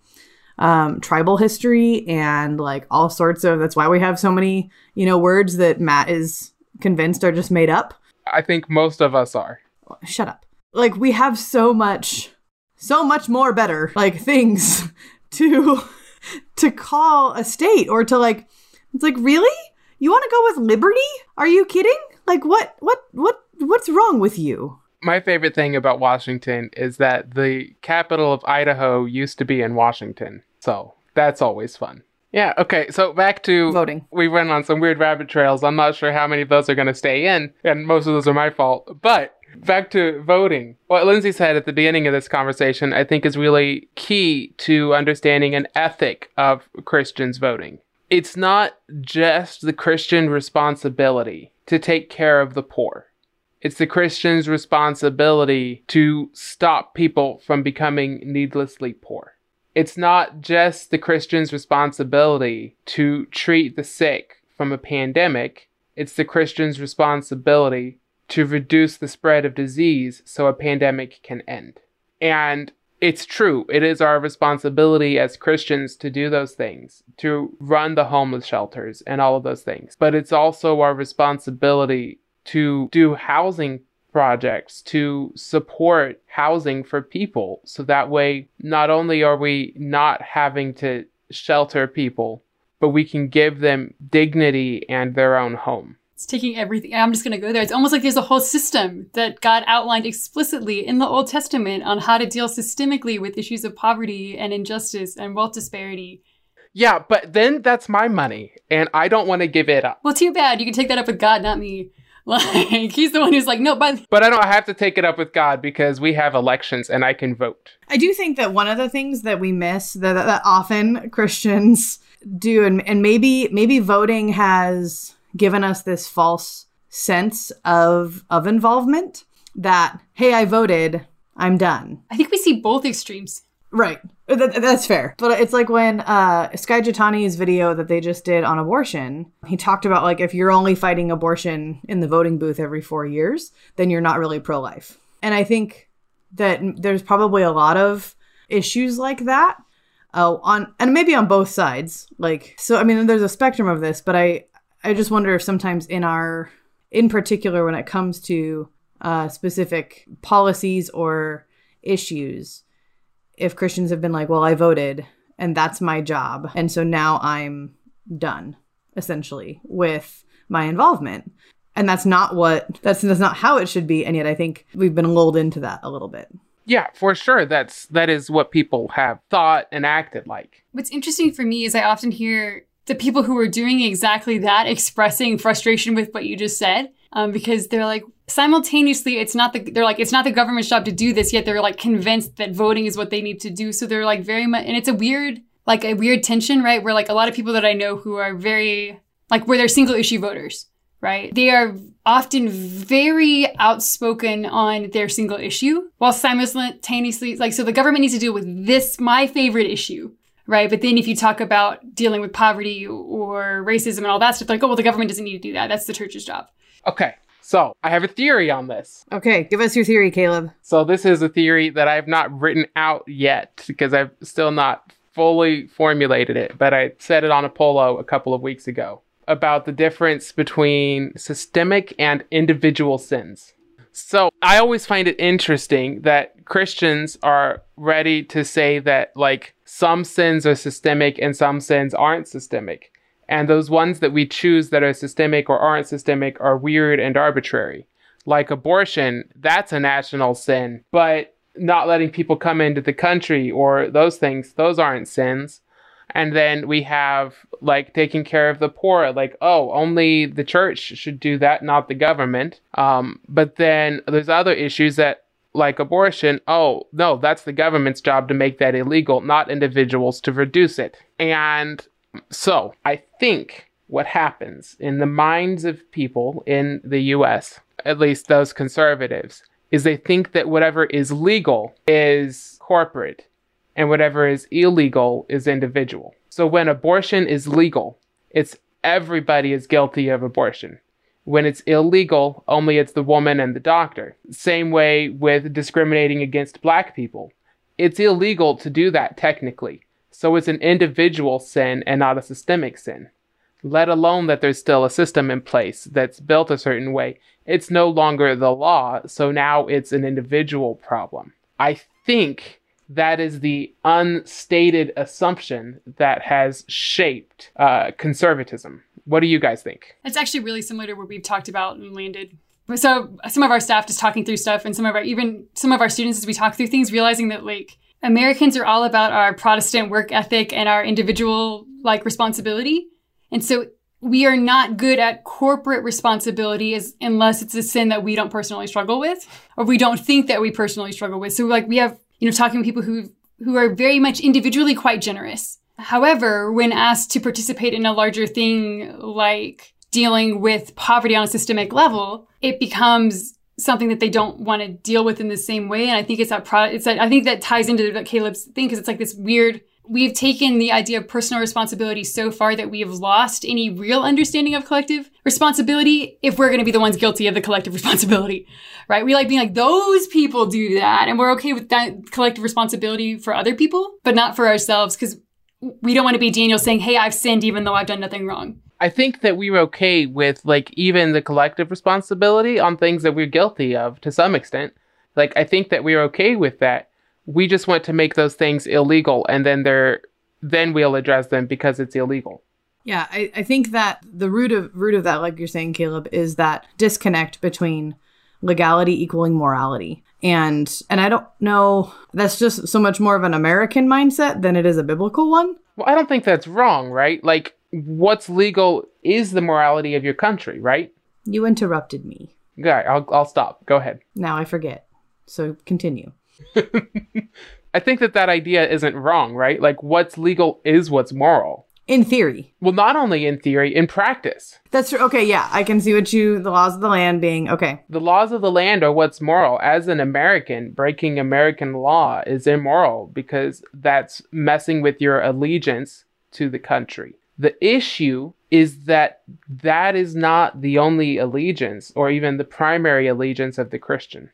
um, tribal history and like all sorts of. That's why we have so many you know words that Matt is convinced are just made up. I think most of us are. Shut up. Like we have so much, so much more better like things to to call a state or to like. It's like really. You want to go with liberty? Are you kidding? Like what? What? What? What's wrong with you? My favorite thing about Washington is that the capital of Idaho used to be in Washington. So that's always fun. Yeah, okay, so back to Voting. We went on some weird rabbit trails. I'm not sure how many of those are going to stay in, and most of those are my fault. But back to voting. What Lindsay said at the beginning of this conversation, I think, is really key to understanding an ethic of Christians voting. It's not just the Christian responsibility to take care of the poor. It's the Christian's responsibility to stop people from becoming needlessly poor. It's not just the Christian's responsibility to treat the sick from a pandemic. It's the Christian's responsibility to reduce the spread of disease so a pandemic can end. And it's true, it is our responsibility as Christians to do those things, to run the homeless shelters and all of those things. But it's also our responsibility to do housing projects to support housing for people. So that way, not only are we not having to shelter people, but we can give them dignity and their own home. It's taking everything. I'm just going to go there. It's almost like there's a whole system that God outlined explicitly in the Old Testament on how to deal systemically with issues of poverty and injustice and wealth disparity. Yeah, but then that's my money, and I don't want to give it up. Well, too bad. You can take that up with God, not me. Like, he's the one who's like, no, but But I don't have to take it up with God because we have elections and I can vote. I do think that one of the things that we miss that, that, that often Christians do, and, and maybe maybe voting has given us this false sense of of involvement that hey, I voted, I'm done. I think we see both extremes. Right. That, that's fair. But it's like when uh, Skye Jethani's video that they just did on abortion, he talked about like if you're only fighting abortion in the voting booth every four years, then you're not really pro life. And I think that there's probably a lot of issues like that. Uh, on and maybe on both sides. Like so, I mean, there's a spectrum of this, but I I just wonder if sometimes in our, in particular, when it comes to uh, specific policies or issues, if Christians have been like, well, I voted and that's my job. And so now I'm done, essentially, with my involvement. And that's not what, that's, that's not how it should be. And yet I think we've been lulled into that a little bit. Yeah, for sure. That's that is what people have thought and acted like. What's interesting for me is I often hear the people who are doing exactly that expressing frustration with what you just said um, because they're like simultaneously it's not the they're like it's not the government's job to do this yet they're like convinced that voting is what they need to do so they're like very much and it's a weird like a weird tension, right? Where like a lot of people that I know who are very like where they're single issue voters, right? They are often very outspoken on their single issue while simultaneously like so the government needs to deal with this my favorite issue right but then if you talk about dealing with poverty or racism and all that stuff like oh well the government doesn't need to do that that's the church's job Okay, so I have a theory on this. Okay, give us your theory, Caleb. So this is a theory that I've not written out yet because I've still not fully formulated it, but I said it on a polo a couple of weeks ago about the difference between systemic and individual sins. So I always find it interesting that Christians are ready to say that like some sins are systemic and some sins aren't systemic. And those ones that we choose that are systemic or aren't systemic are weird and arbitrary. Like abortion, that's a national sin, but not letting people come into the country or those things, those aren't sins. And then we have like taking care of the poor, like, oh, only the church should do that, not the government. Um, but then there's other issues that, like abortion, oh, no, that's the government's job to make that illegal, not individuals to reduce it. And so I think what happens in the minds of people in the US, at least those conservatives, is they think that whatever is legal is corporate and whatever is illegal is individual. So when abortion is legal, it's everybody is guilty of abortion. When it's illegal, only it's the woman and the doctor. Same way with discriminating against black people. It's illegal to do that technically. So it's an individual sin and not a systemic sin. Let alone that there's still a system in place that's built a certain way. It's no longer the law, so now it's an individual problem. I think that is the unstated assumption that has shaped uh, conservatism. What do you guys think? It's actually really similar to what we've talked about and landed. So some of our staff just talking through stuff, and some of our even some of our students as we talk through things, realizing that like Americans are all about our Protestant work ethic and our individual like responsibility, and so we are not good at corporate responsibility as, unless it's a sin that we don't personally struggle with, or we don't think that we personally struggle with. So like we have you know talking with people who who are very much individually quite generous However, when asked to participate in a larger thing like dealing with poverty on a systemic level, it becomes something that they don't want to deal with in the same way. And I think it's that it's that, I think that ties into that Caleb's thing because it's like this weird. We've taken the idea of personal responsibility so far that we have lost any real understanding of collective responsibility if we're going to be the ones guilty of the collective responsibility, right? We like being like, those people do that. And we're okay with that collective responsibility for other people, but not for ourselves because we don't want to be Daniel saying, "Hey, I've sinned even though I've done nothing wrong." I think that we were okay with like even the collective responsibility on things that we're guilty of to some extent. Like I think that we are okay with that. We just want to make those things illegal and then they're then we'll address them because it's illegal. Yeah, I, I think that the root of root of that, like you're saying, Caleb, is that disconnect between legality equaling morality. And and I don't know that's just so much more of an American mindset than it is a biblical one. Well, I don't think that's wrong, right? Like what's legal is the morality of your country, right? You interrupted me. Yeah, I'll I'll stop. Go ahead. Now I forget. So continue. I think that that idea isn't wrong, right? Like what's legal is what's moral. In theory. Well, not only in theory, in practice. That's true. Okay, yeah, I can see what you the laws of the land being okay. The laws of the land are what's moral. As an American, breaking American law is immoral because that's messing with your allegiance to the country. The issue is that that is not the only allegiance or even the primary allegiance of the Christian.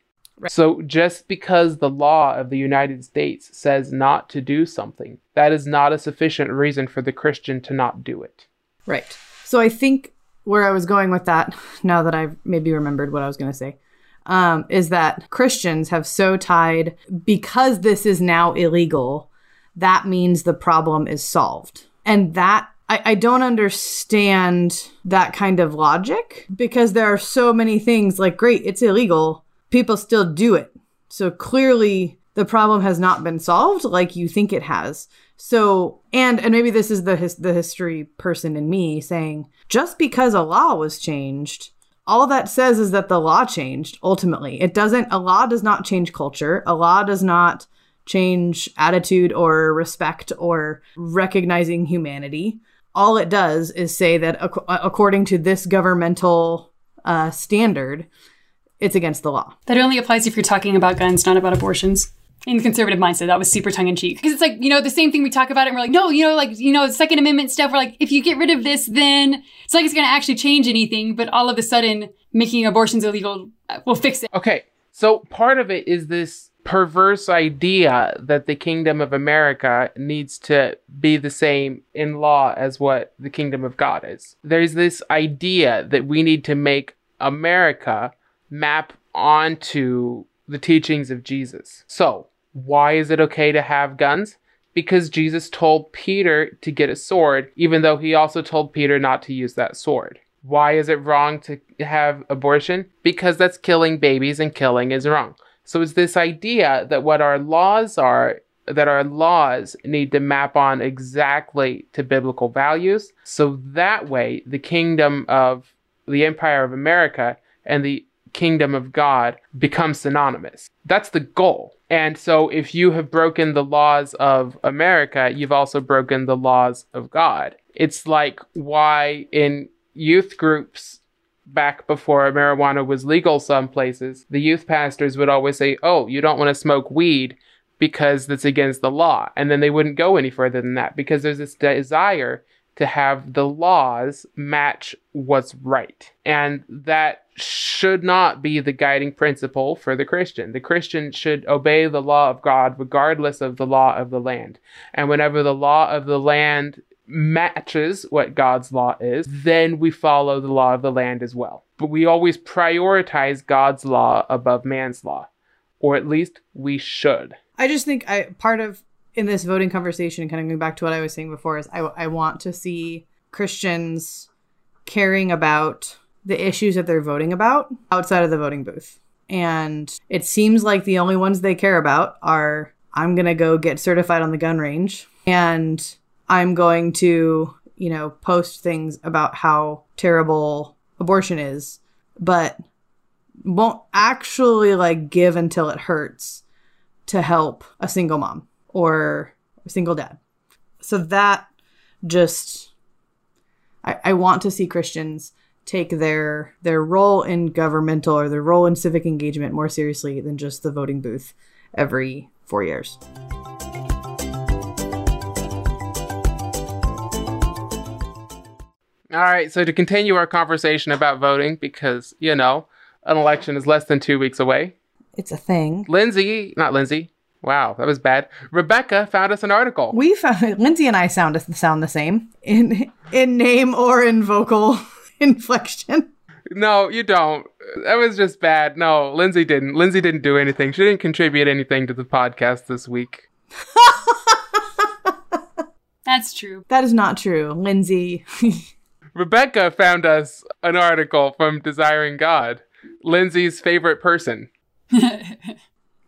So just because the law of the United States says not to do something, that is not a sufficient reason for the Christian to not do it. Right. So I think where I was going with that, now that I've maybe remembered what I was going to say, um, is that Christians have so tied because this is now illegal, that means the problem is solved. And that I, I don't understand that kind of logic because there are so many things like, great, it's illegal. People still do it. So clearly the problem has not been solved like you think it has. So, and and maybe this is the his, the history person in me saying just because a law was changed, all that says is that the law changed ultimately. It doesn't a law does not change culture. A law does not change attitude or respect or recognizing humanity. All it does is say that ac- according to this governmental uh, standard, it's against the law. That only applies if you're talking about guns, not about abortions. In the conservative mindset, that was super tongue in cheek. Because it's like, you know, the same thing we talk about it and we're like, no, you know, like, you know, Second Amendment stuff, we're like, if you get rid of this, then it's like it's going to actually change anything. But all of a sudden, making abortions illegal uh, will fix it. Okay, so part of it is this perverse idea that the kingdom of America needs to be the same in law as what the kingdom of God is. There's this idea that we need to make America map onto the teachings of Jesus. So, why is it okay to have guns? Because Jesus told Peter to get a sword, even though he also told Peter not to use that sword. Why is it wrong to have abortion? Because that's killing babies and killing is wrong. So it's this idea that what our laws are, that our laws need to map on exactly to biblical values. So that way, the kingdom of the empire of America and the kingdom of God become synonymous. That's the goal. And so if you have broken the laws of America, you've also broken the laws of God. It's like why in youth groups back before marijuana was legal some places, the youth pastors would always say, "Oh, you don't want to smoke weed because that's against the law." And then they wouldn't go any further than that because there's this desire to have the laws match what's right. And that should not be the guiding principle for the Christian. The Christian should obey the law of God regardless of the law of the land. And whenever the law of the land matches what God's law is, then we follow the law of the land as well. But we always prioritize God's law above man's law, or at least we should. I just think I part of in this voting conversation, kind of going back to what I was saying before, is I, I want to see Christians caring about the issues that they're voting about outside of the voting booth. And it seems like the only ones they care about are I'm going to go get certified on the gun range and I'm going to, you know, post things about how terrible abortion is, but won't actually like give until it hurts to help a single mom or a single dad. So that just I, I want to see Christians take their their role in governmental or their role in civic engagement more seriously than just the voting booth every four years. All right, so to continue our conversation about voting, because, you know, an election is less than two weeks away, It's a thing. Lindsay, not Lindsay, wow, that was bad. Rebecca found us an article. We found Lindsay and I sound sound the same in in name or in vocal inflection. No, you don't. That was just bad. No, Lindsay didn't. Lindsay didn't do anything. She didn't contribute anything to the podcast this week. That's true. That is not true, Lindsay. Rebecca found us an article from Desiring God, Lindsay's favorite person,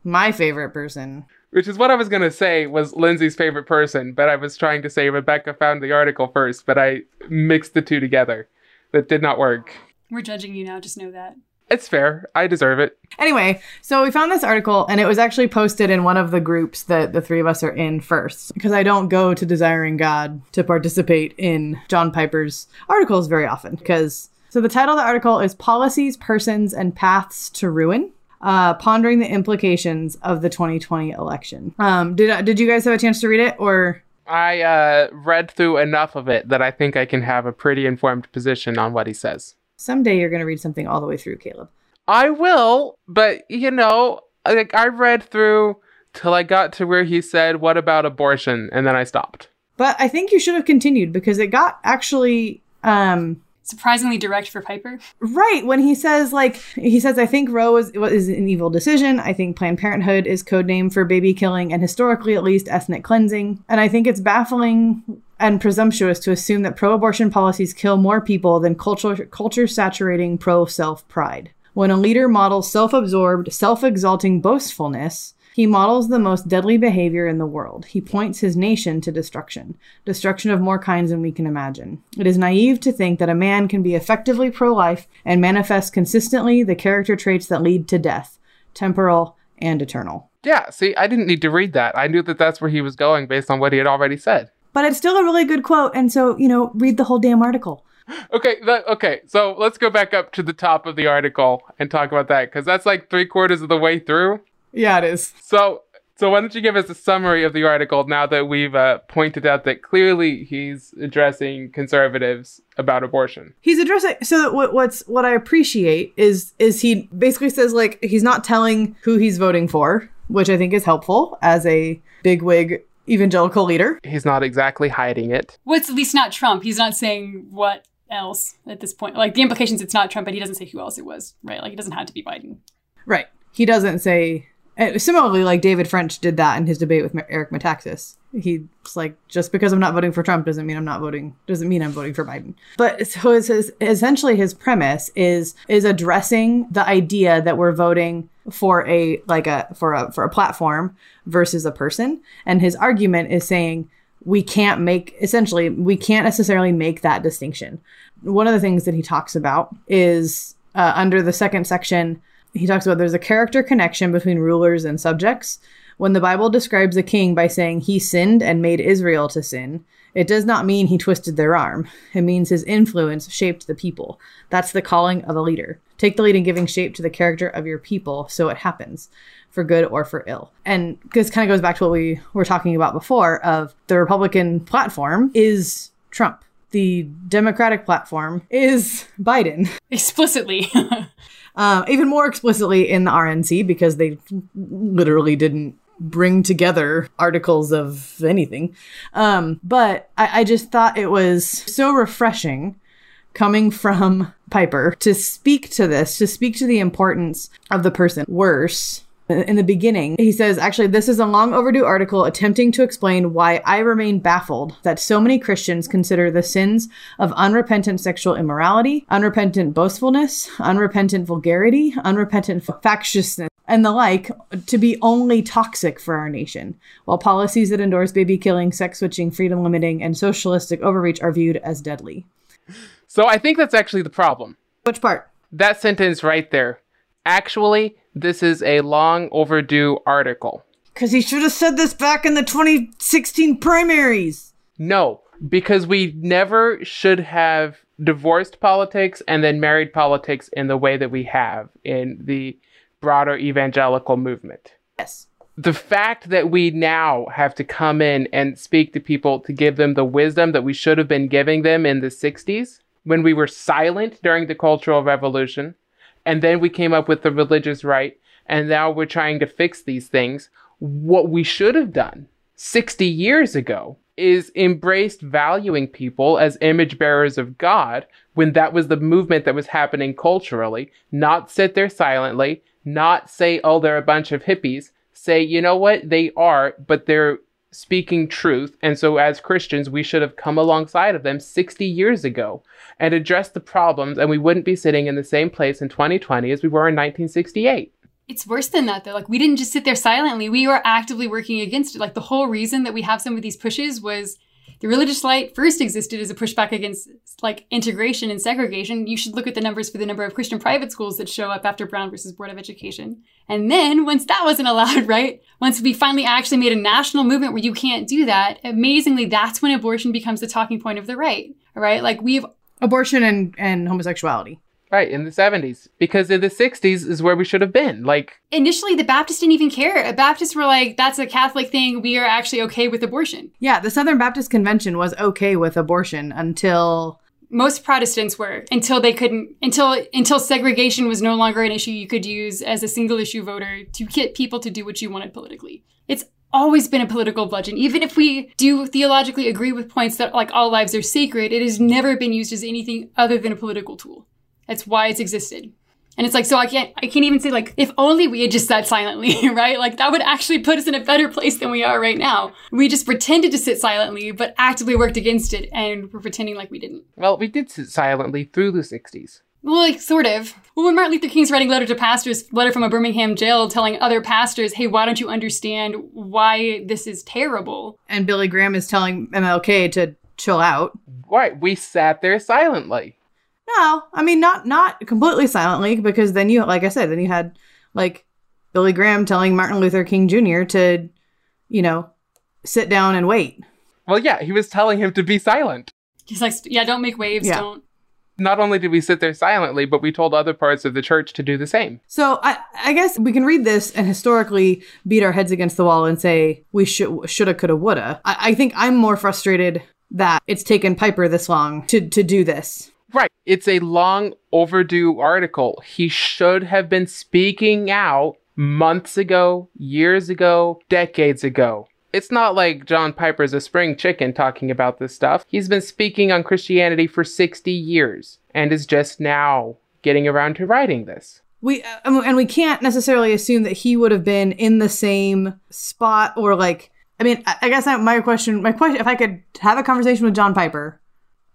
My favorite person. which is what I was going to say was Lindsay's favorite person, but I was trying to say Rebecca found the article first, but I mixed the two together. That did not work. We're judging you now, just know that. It's fair. I deserve it. Anyway, so we found this article and it was actually posted in one of the groups that the three of us are in first because I don't go to Desiring God to participate in John Piper's articles very often because so the title of the article is Policies, Persons and Paths to Ruin. Uh, pondering the implications of the 2020 election. Um, did did you guys have a chance to read it, or I uh, read through enough of it that I think I can have a pretty informed position on what he says. someday you're going to read something all the way through, Caleb? I will, but you know, like I read through till I got to where he said, "What about abortion?" and then I stopped. But I think you should have continued because it got actually um, Surprisingly direct for Piper. Right when he says like he says I think Roe is, is an evil decision. I think Planned Parenthood is code name for baby killing and historically at least ethnic cleansing. And I think it's baffling and presumptuous to assume that pro-abortion policies kill more people than culture culture saturating pro-self pride. When a leader models self-absorbed, self-exalting boastfulness, he models the most deadly behavior in the world. He points his nation to destruction, destruction of more kinds than we can imagine. It is naive to think that a man can be effectively pro life and manifest consistently the character traits that lead to death temporal, and eternal. Yeah, see, I didn't need to read that. I knew that that's where he was going based on what he had already said. But it's still a really good quote. And so, you know, read the whole damn article. Okay, that, okay. So let's go back up to the top of the article and talk about that because that's like three quarters of the way through. Yeah, it is. So, so why don't you give us a summary of the article now that we've uh, pointed out that clearly he's addressing conservatives about abortion. He's addressing so what what's what I appreciate is is he basically says like he's not telling who he's voting for, which I think is helpful as a bigwig evangelical leader. He's not exactly hiding it. What's at least not Trump. He's not saying what else at this point. Like the implications, it's not Trump, but he doesn't say who else it was, right? Like it doesn't have to be Biden. Right. He doesn't say. Uh, Similarly, like David French did that in his debate with Eric Metaxas. He's like, just because I'm not voting for Trump doesn't mean I'm not voting. Doesn't mean I'm voting for Biden. But so his, his essentially his premise is is addressing the idea that we're voting for a like a for a for a platform versus a person. And his argument is saying we can't make essentially we can't necessarily make that distinction. One of the things that he talks about is uh, under the second section he talks about there's a character connection between rulers and subjects. When the Bible describes a king by saying he sinned and made Israel to sin, it does not mean he twisted their arm. It means his influence shaped the people. That's the calling of a leader. Take the lead in giving shape to the character of your people so it happens, for good or for ill. And this kind of goes back to what we were talking about before of the Republican platform is Trump. The Democratic platform is Biden. Explicitly. Um, even more explicitly in the RNC because they literally didn't bring together articles of anything. Um, but I, I just thought it was so refreshing coming from Piper to speak to this, to speak to the importance of the person. Worse, in the beginning, he says, actually, this is a long overdue article attempting to explain why I remain baffled that so many Christians consider the sins of unrepentant sexual immorality, unrepentant boastfulness, unrepentant vulgarity, unrepentant factiousness, and the like to be only toxic for our nation, while policies that endorse baby killing, sex switching, freedom limiting, and socialistic overreach are viewed as deadly. So I think that's actually the problem. Which part? That sentence right there. Actually, this is a long overdue article. Because he should have said this back in the 2016 primaries. No, because we never should have divorced politics and then married politics in the way that we have in the broader evangelical movement. Yes. The fact that we now have to come in and speak to people to give them the wisdom that we should have been giving them in the 60s when we were silent during the Cultural Revolution, and then we came up with the religious right, and now we're trying to fix these things. What we should have done 60 years ago is embraced valuing people as image bearers of God when that was the movement that was happening culturally, not sit there silently, not say, oh, they're a bunch of hippies. Say, you know what? They are, but they're speaking truth. And so, as Christians, we should have come alongside of them 60 years ago and addressed the problems, and we wouldn't be sitting in the same place in 2020 as we were in 1968. It's worse than that, though. Like, we didn't just sit there silently. We were actively working against it. Like, the whole reason that we have some of these pushes was the religious light first existed as a pushback against, like, integration and segregation. You should look at the numbers for the number of Christian private schools that show up after Brown versus Board of Education. And then, once that wasn't allowed, right? Once we finally actually made a national movement where you can't do that, amazingly, that's when abortion becomes the talking point of the right. Right? Like, we've Abortion and, and homosexuality. Right, in the 70s. Because in the 60s is where we should have been. Like, initially the Baptists didn't even care. Baptists were like, that's a Catholic thing. We are actually okay with abortion. Yeah, the Southern Baptist Convention was okay with abortion until Most Protestants were until they couldn't until until segregation was no longer an issue you could use as a single issue voter to get people to do what you wanted politically. It's always been a political bludgeon. Even if we do theologically agree with points that like all lives are sacred, it has never been used as anything other than a political tool. That's why it's existed. And it's like, so I can't, I can't even say like, if only we had just sat silently, right? Like that would actually put us in a better place than we are right now. We just pretended to sit silently, but actively worked against it, and we're pretending like we didn't. well, we did sit silently through the 60s. Well, like sort of. Well, when Martin Luther King's writing letter to pastors, letter from a Birmingham jail, telling other pastors, "Hey, why don't you understand why this is terrible?" and Billy Graham is telling MLK to chill out. Right, we sat there silently. No, I mean not not completely silently because then you like I said, then you had like Billy Graham telling Martin Luther King Jr. to, you know, sit down and wait. Well, yeah, he was telling him to be silent. He's like, yeah, don't make waves. Yeah. Don't. Not only did we sit there silently, but we told other parts of the church to do the same. So I, I guess we can read this and historically beat our heads against the wall and say we should, shoulda, coulda, woulda. I, I think I'm more frustrated that it's taken Piper this long to to do this. It's a long overdue article. He should have been speaking out months ago, years ago, decades ago. It's not like John Piper's a spring chicken talking about this stuff. He's been speaking on Christianity for 60 years and is just now getting around to writing this. We uh, and we can't necessarily assume that he would have been in the same spot or like. I mean, I guess my question, my question, if I could have a conversation with John Piper,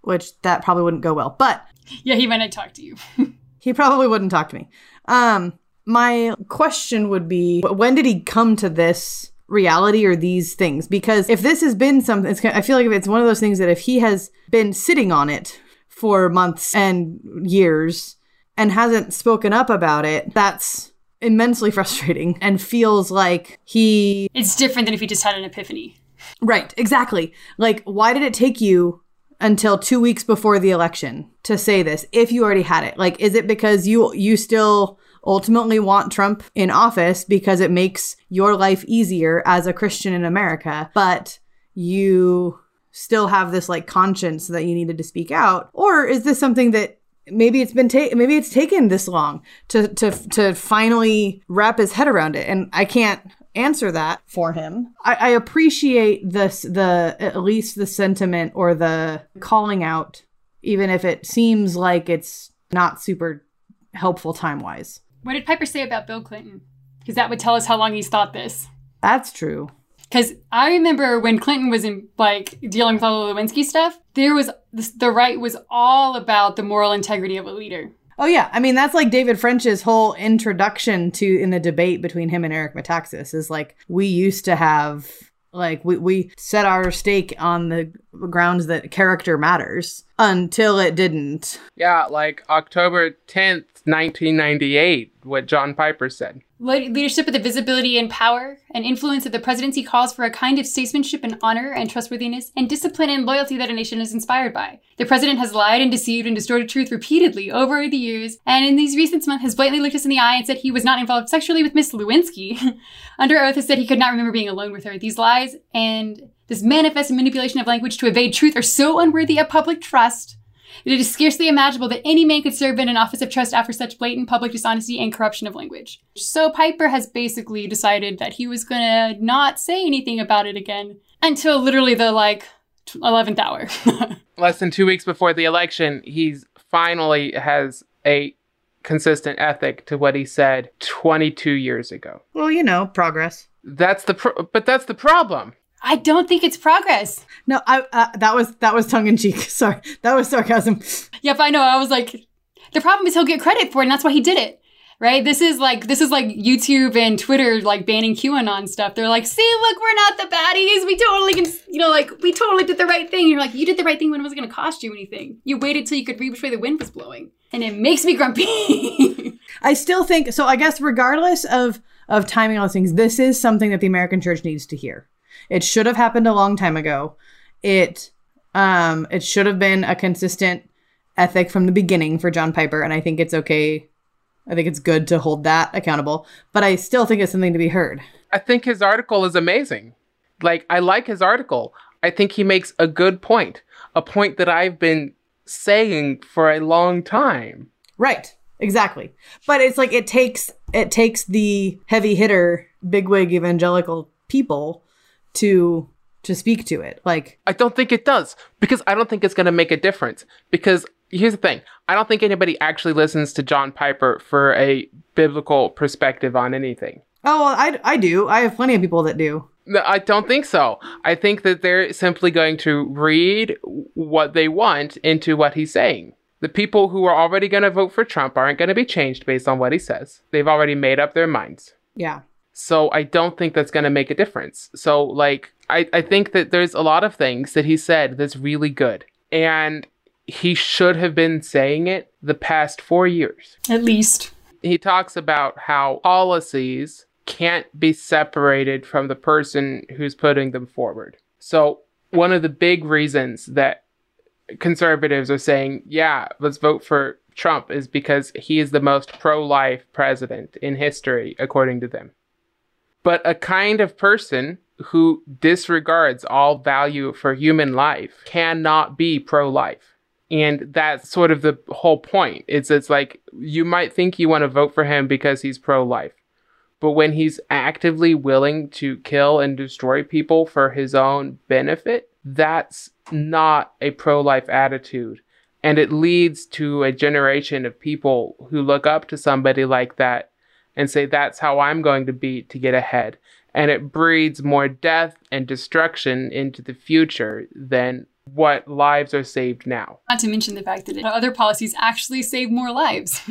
which that probably wouldn't go well, but Yeah, he might not talk to you. he probably wouldn't talk to me. Um, my question would be, when did he come to this reality or these things? Because if this has been something, it's, I feel like if it's one of those things that if he has been sitting on it for months and years and hasn't spoken up about it, that's immensely frustrating and feels like he it's different than if he just had an epiphany. Right, exactly. Like, why did it take you until two weeks before the election to say this if you already had it? Like, is it because you you still ultimately want Trump in office because it makes your life easier as a Christian in America, but you still have this like conscience that you needed to speak out, or is this something that maybe it's been ta- maybe it's taken this long to to to finally wrap his head around it and i can't answer that for him i, I appreciate this the at least the sentiment or the calling out even if it seems like it's not super helpful time wise What did Piper say about Bill Clinton? Because that would tell us how long he's thought this. that's true Because I remember when Clinton was in like dealing with all the Lewinsky stuff, there was the right was all about the moral integrity of a leader. oh yeah i mean that's like david french's whole introduction to in the debate between him and eric metaxas is like we used to have like we, we set our stake on the grounds that character matters until it didn't Yeah, like October 10th, 1998, what John Piper said. Le- leadership with the visibility and power and influence of the presidency calls for a kind of statesmanship and honor and trustworthiness and discipline and loyalty that a nation is inspired by. The president has lied and deceived and distorted truth repeatedly over the years, and in these recent months has blatantly looked us in the eye and said he was not involved sexually with Miss Lewinsky. Under oath has said he could not remember being alone with her. These lies and this manifest manipulation of language to evade truth are so unworthy of public trust it is scarcely imaginable that any man could serve in an office of trust after such blatant public dishonesty and corruption of language. So Piper has basically decided that he was gonna not say anything about it again until literally the like tw- 11th hour. Less than two weeks before the election, he's finally has a consistent ethic to what he said 22 years ago. well you know progress That's the pro- but that's the problem. I don't think it's progress. no i uh, that was that was tongue-in-cheek sorry that was sarcasm Yep, I know. I was like, the problem is he'll get credit for it, and that's why he did it. Right? This is like this is like YouTube and Twitter like banning QAnon stuff. They're like, see, look, we're not the baddies. We totally can you know, like we totally did the right thing. And you're like, you did the right thing when it wasn't gonna cost you anything. You waited till you could read which way the wind was blowing. And it makes me grumpy. I still think so. I guess regardless of of timing all those things, this is something that the American church needs to hear. It should have happened a long time ago. It um it should have been a consistent ethic from the beginning for John Piper, and I think it's okay. I think it's good to hold that accountable, but I still think it's something to be heard. I think his article is amazing. Like I like his article. I think he makes a good point, a point that I've been saying for a long time. Right. Exactly. But it's like it takes it takes the heavy hitter bigwig evangelical people to to speak to it. Like I don't think it does because I don't think it's going to make a difference. Because here's the thing I don't think anybody actually listens to John Piper for a biblical perspective on anything. Oh, well, I, I do. I have plenty of people that do. No, I don't think so. I think that they're simply going to read what they want into what he's saying. The people who are already going to vote for Trump aren't going to be changed based on what he says. They've already made up their minds. Yeah. So I don't think that's going to make a difference. So, like, I, I think that there's a lot of things that he said that's really good. And he should have been saying it the past four years. At least. He talks about how policies can't be separated from the person who's putting them forward. So, one of the big reasons that conservatives are saying, yeah, let's vote for Trump is because he is the most pro life president in history, according to them. But a kind of person who disregards all value for human life cannot be pro life. And that's sort of the whole point. It's it's like you might think you want to vote for him because he's pro life. But when he's actively willing to kill and destroy people for his own benefit, that's not a pro life attitude. And it leads to a generation of people who look up to somebody like that and say, that's how I'm going to be to get ahead. And it breeds more death and destruction into the future than what lives are saved now. Not to mention the fact that other policies actually save more lives.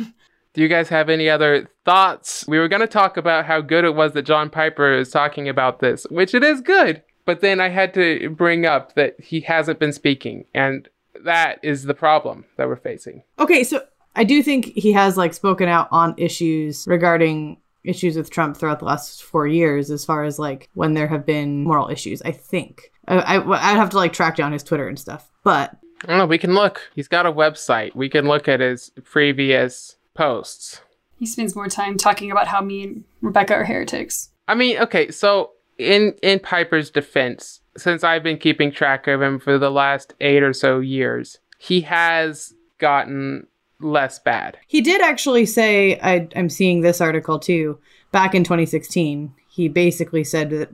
Do you guys have any other thoughts? We were going to talk about how good it was that John Piper is talking about this, which it is good. But then I had to bring up that he hasn't been speaking, and that is the problem that we're facing. Okay, so I do think he has like spoken out on issues regarding issues with Trump throughout the last four years, as far as like when there have been moral issues. I think I, I I'd have to like track down his Twitter and stuff, but I don't know. We can look. He's got a website. We can look at his previous posts. He spends more time talking about how me and Rebecca are heretics. I mean, okay, so in in Piper's defense, since I've been keeping track of him for the last eight or so years, he has gotten less bad. He did actually say, I, I'm seeing this article too, back in 2016. He basically said that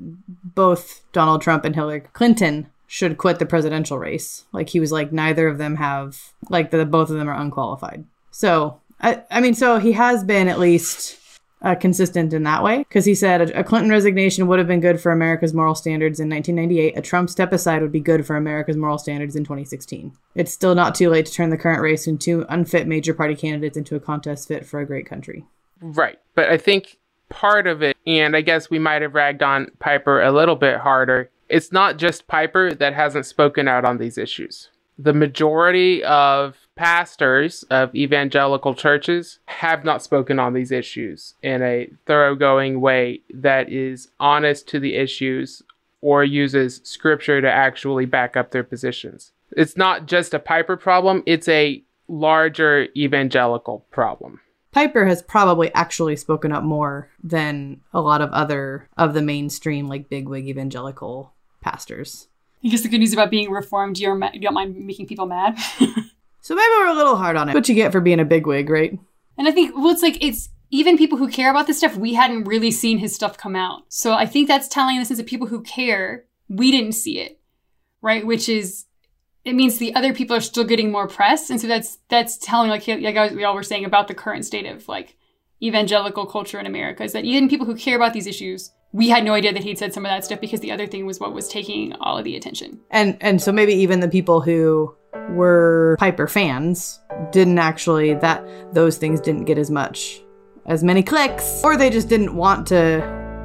both Donald Trump and Hillary Clinton should quit the presidential race. Like he was like, neither of them have, like the both of them are unqualified. So I, I mean, so he has been at least uh, consistent in that way because he said a, Clinton resignation would have been good for America's moral standards in 1998. A Trump step aside would be good for America's moral standards in 2016. It's still not too late to turn the current race two unfit major party candidates into a contest fit for a great country. Right. But I think part of it, and I guess we might have ragged on Piper a little bit harder, it's not just Piper that hasn't spoken out on these issues. The majority of pastors of evangelical churches have not spoken on these issues in a thoroughgoing way that is honest to the issues or uses scripture to actually back up their positions. It's not just a Piper problem, it's a larger evangelical problem. Piper has probably actually spoken up more than a lot of other of the mainstream like bigwig evangelical pastors. I guess the good news about being reformed, you're ma- you don't mind making people mad. So maybe we're a little hard on it. What you get for being a bigwig, right? And I think, well, it's like, it's even people who care about this stuff, we hadn't really seen his stuff come out. So I think that's telling in the sense that people who care, we didn't see it, right? Which is, it means the other people are still getting more press. And so that's, that's telling, like, like we all were saying about the current state of like evangelical culture in America is that even people who care about these issues, we had no idea that he'd said some of that stuff because the other thing was what was taking all of the attention. And, and so maybe even the people who were Piper fans didn't actually that those things didn't get as much as many clicks or they just didn't want to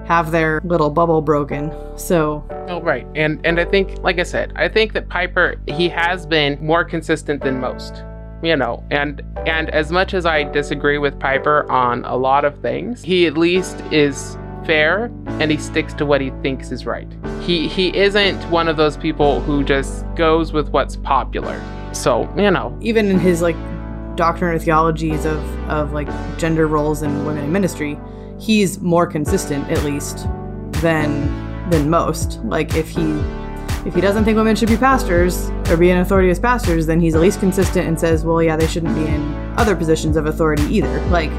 have their little bubble broken. So Oh right. And and I think like I said, I think that Piper he has been more consistent than most. You know, and and as much as I disagree with Piper on a lot of things, he at least is fair and he sticks to what he thinks is right. He he isn't one of those people who just goes with what's popular. So, you know. Even in his like doctrine or theologies of, of like gender roles and women in ministry, he's more consistent at least than than most. Like if he if he doesn't think women should be pastors or be in authority as pastors, then he's at least consistent and says, well, yeah, they shouldn't be in other positions of authority either. Like,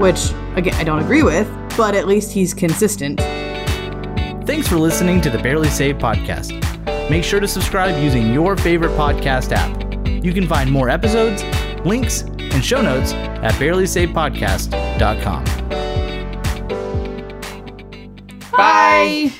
which again, I don't agree with, but at least he's consistent. Thanks for listening to the Barely Saved podcast. Make sure to subscribe using your favorite podcast app. You can find more episodes, links, and show notes at barelysavedpodcast.com. Bye.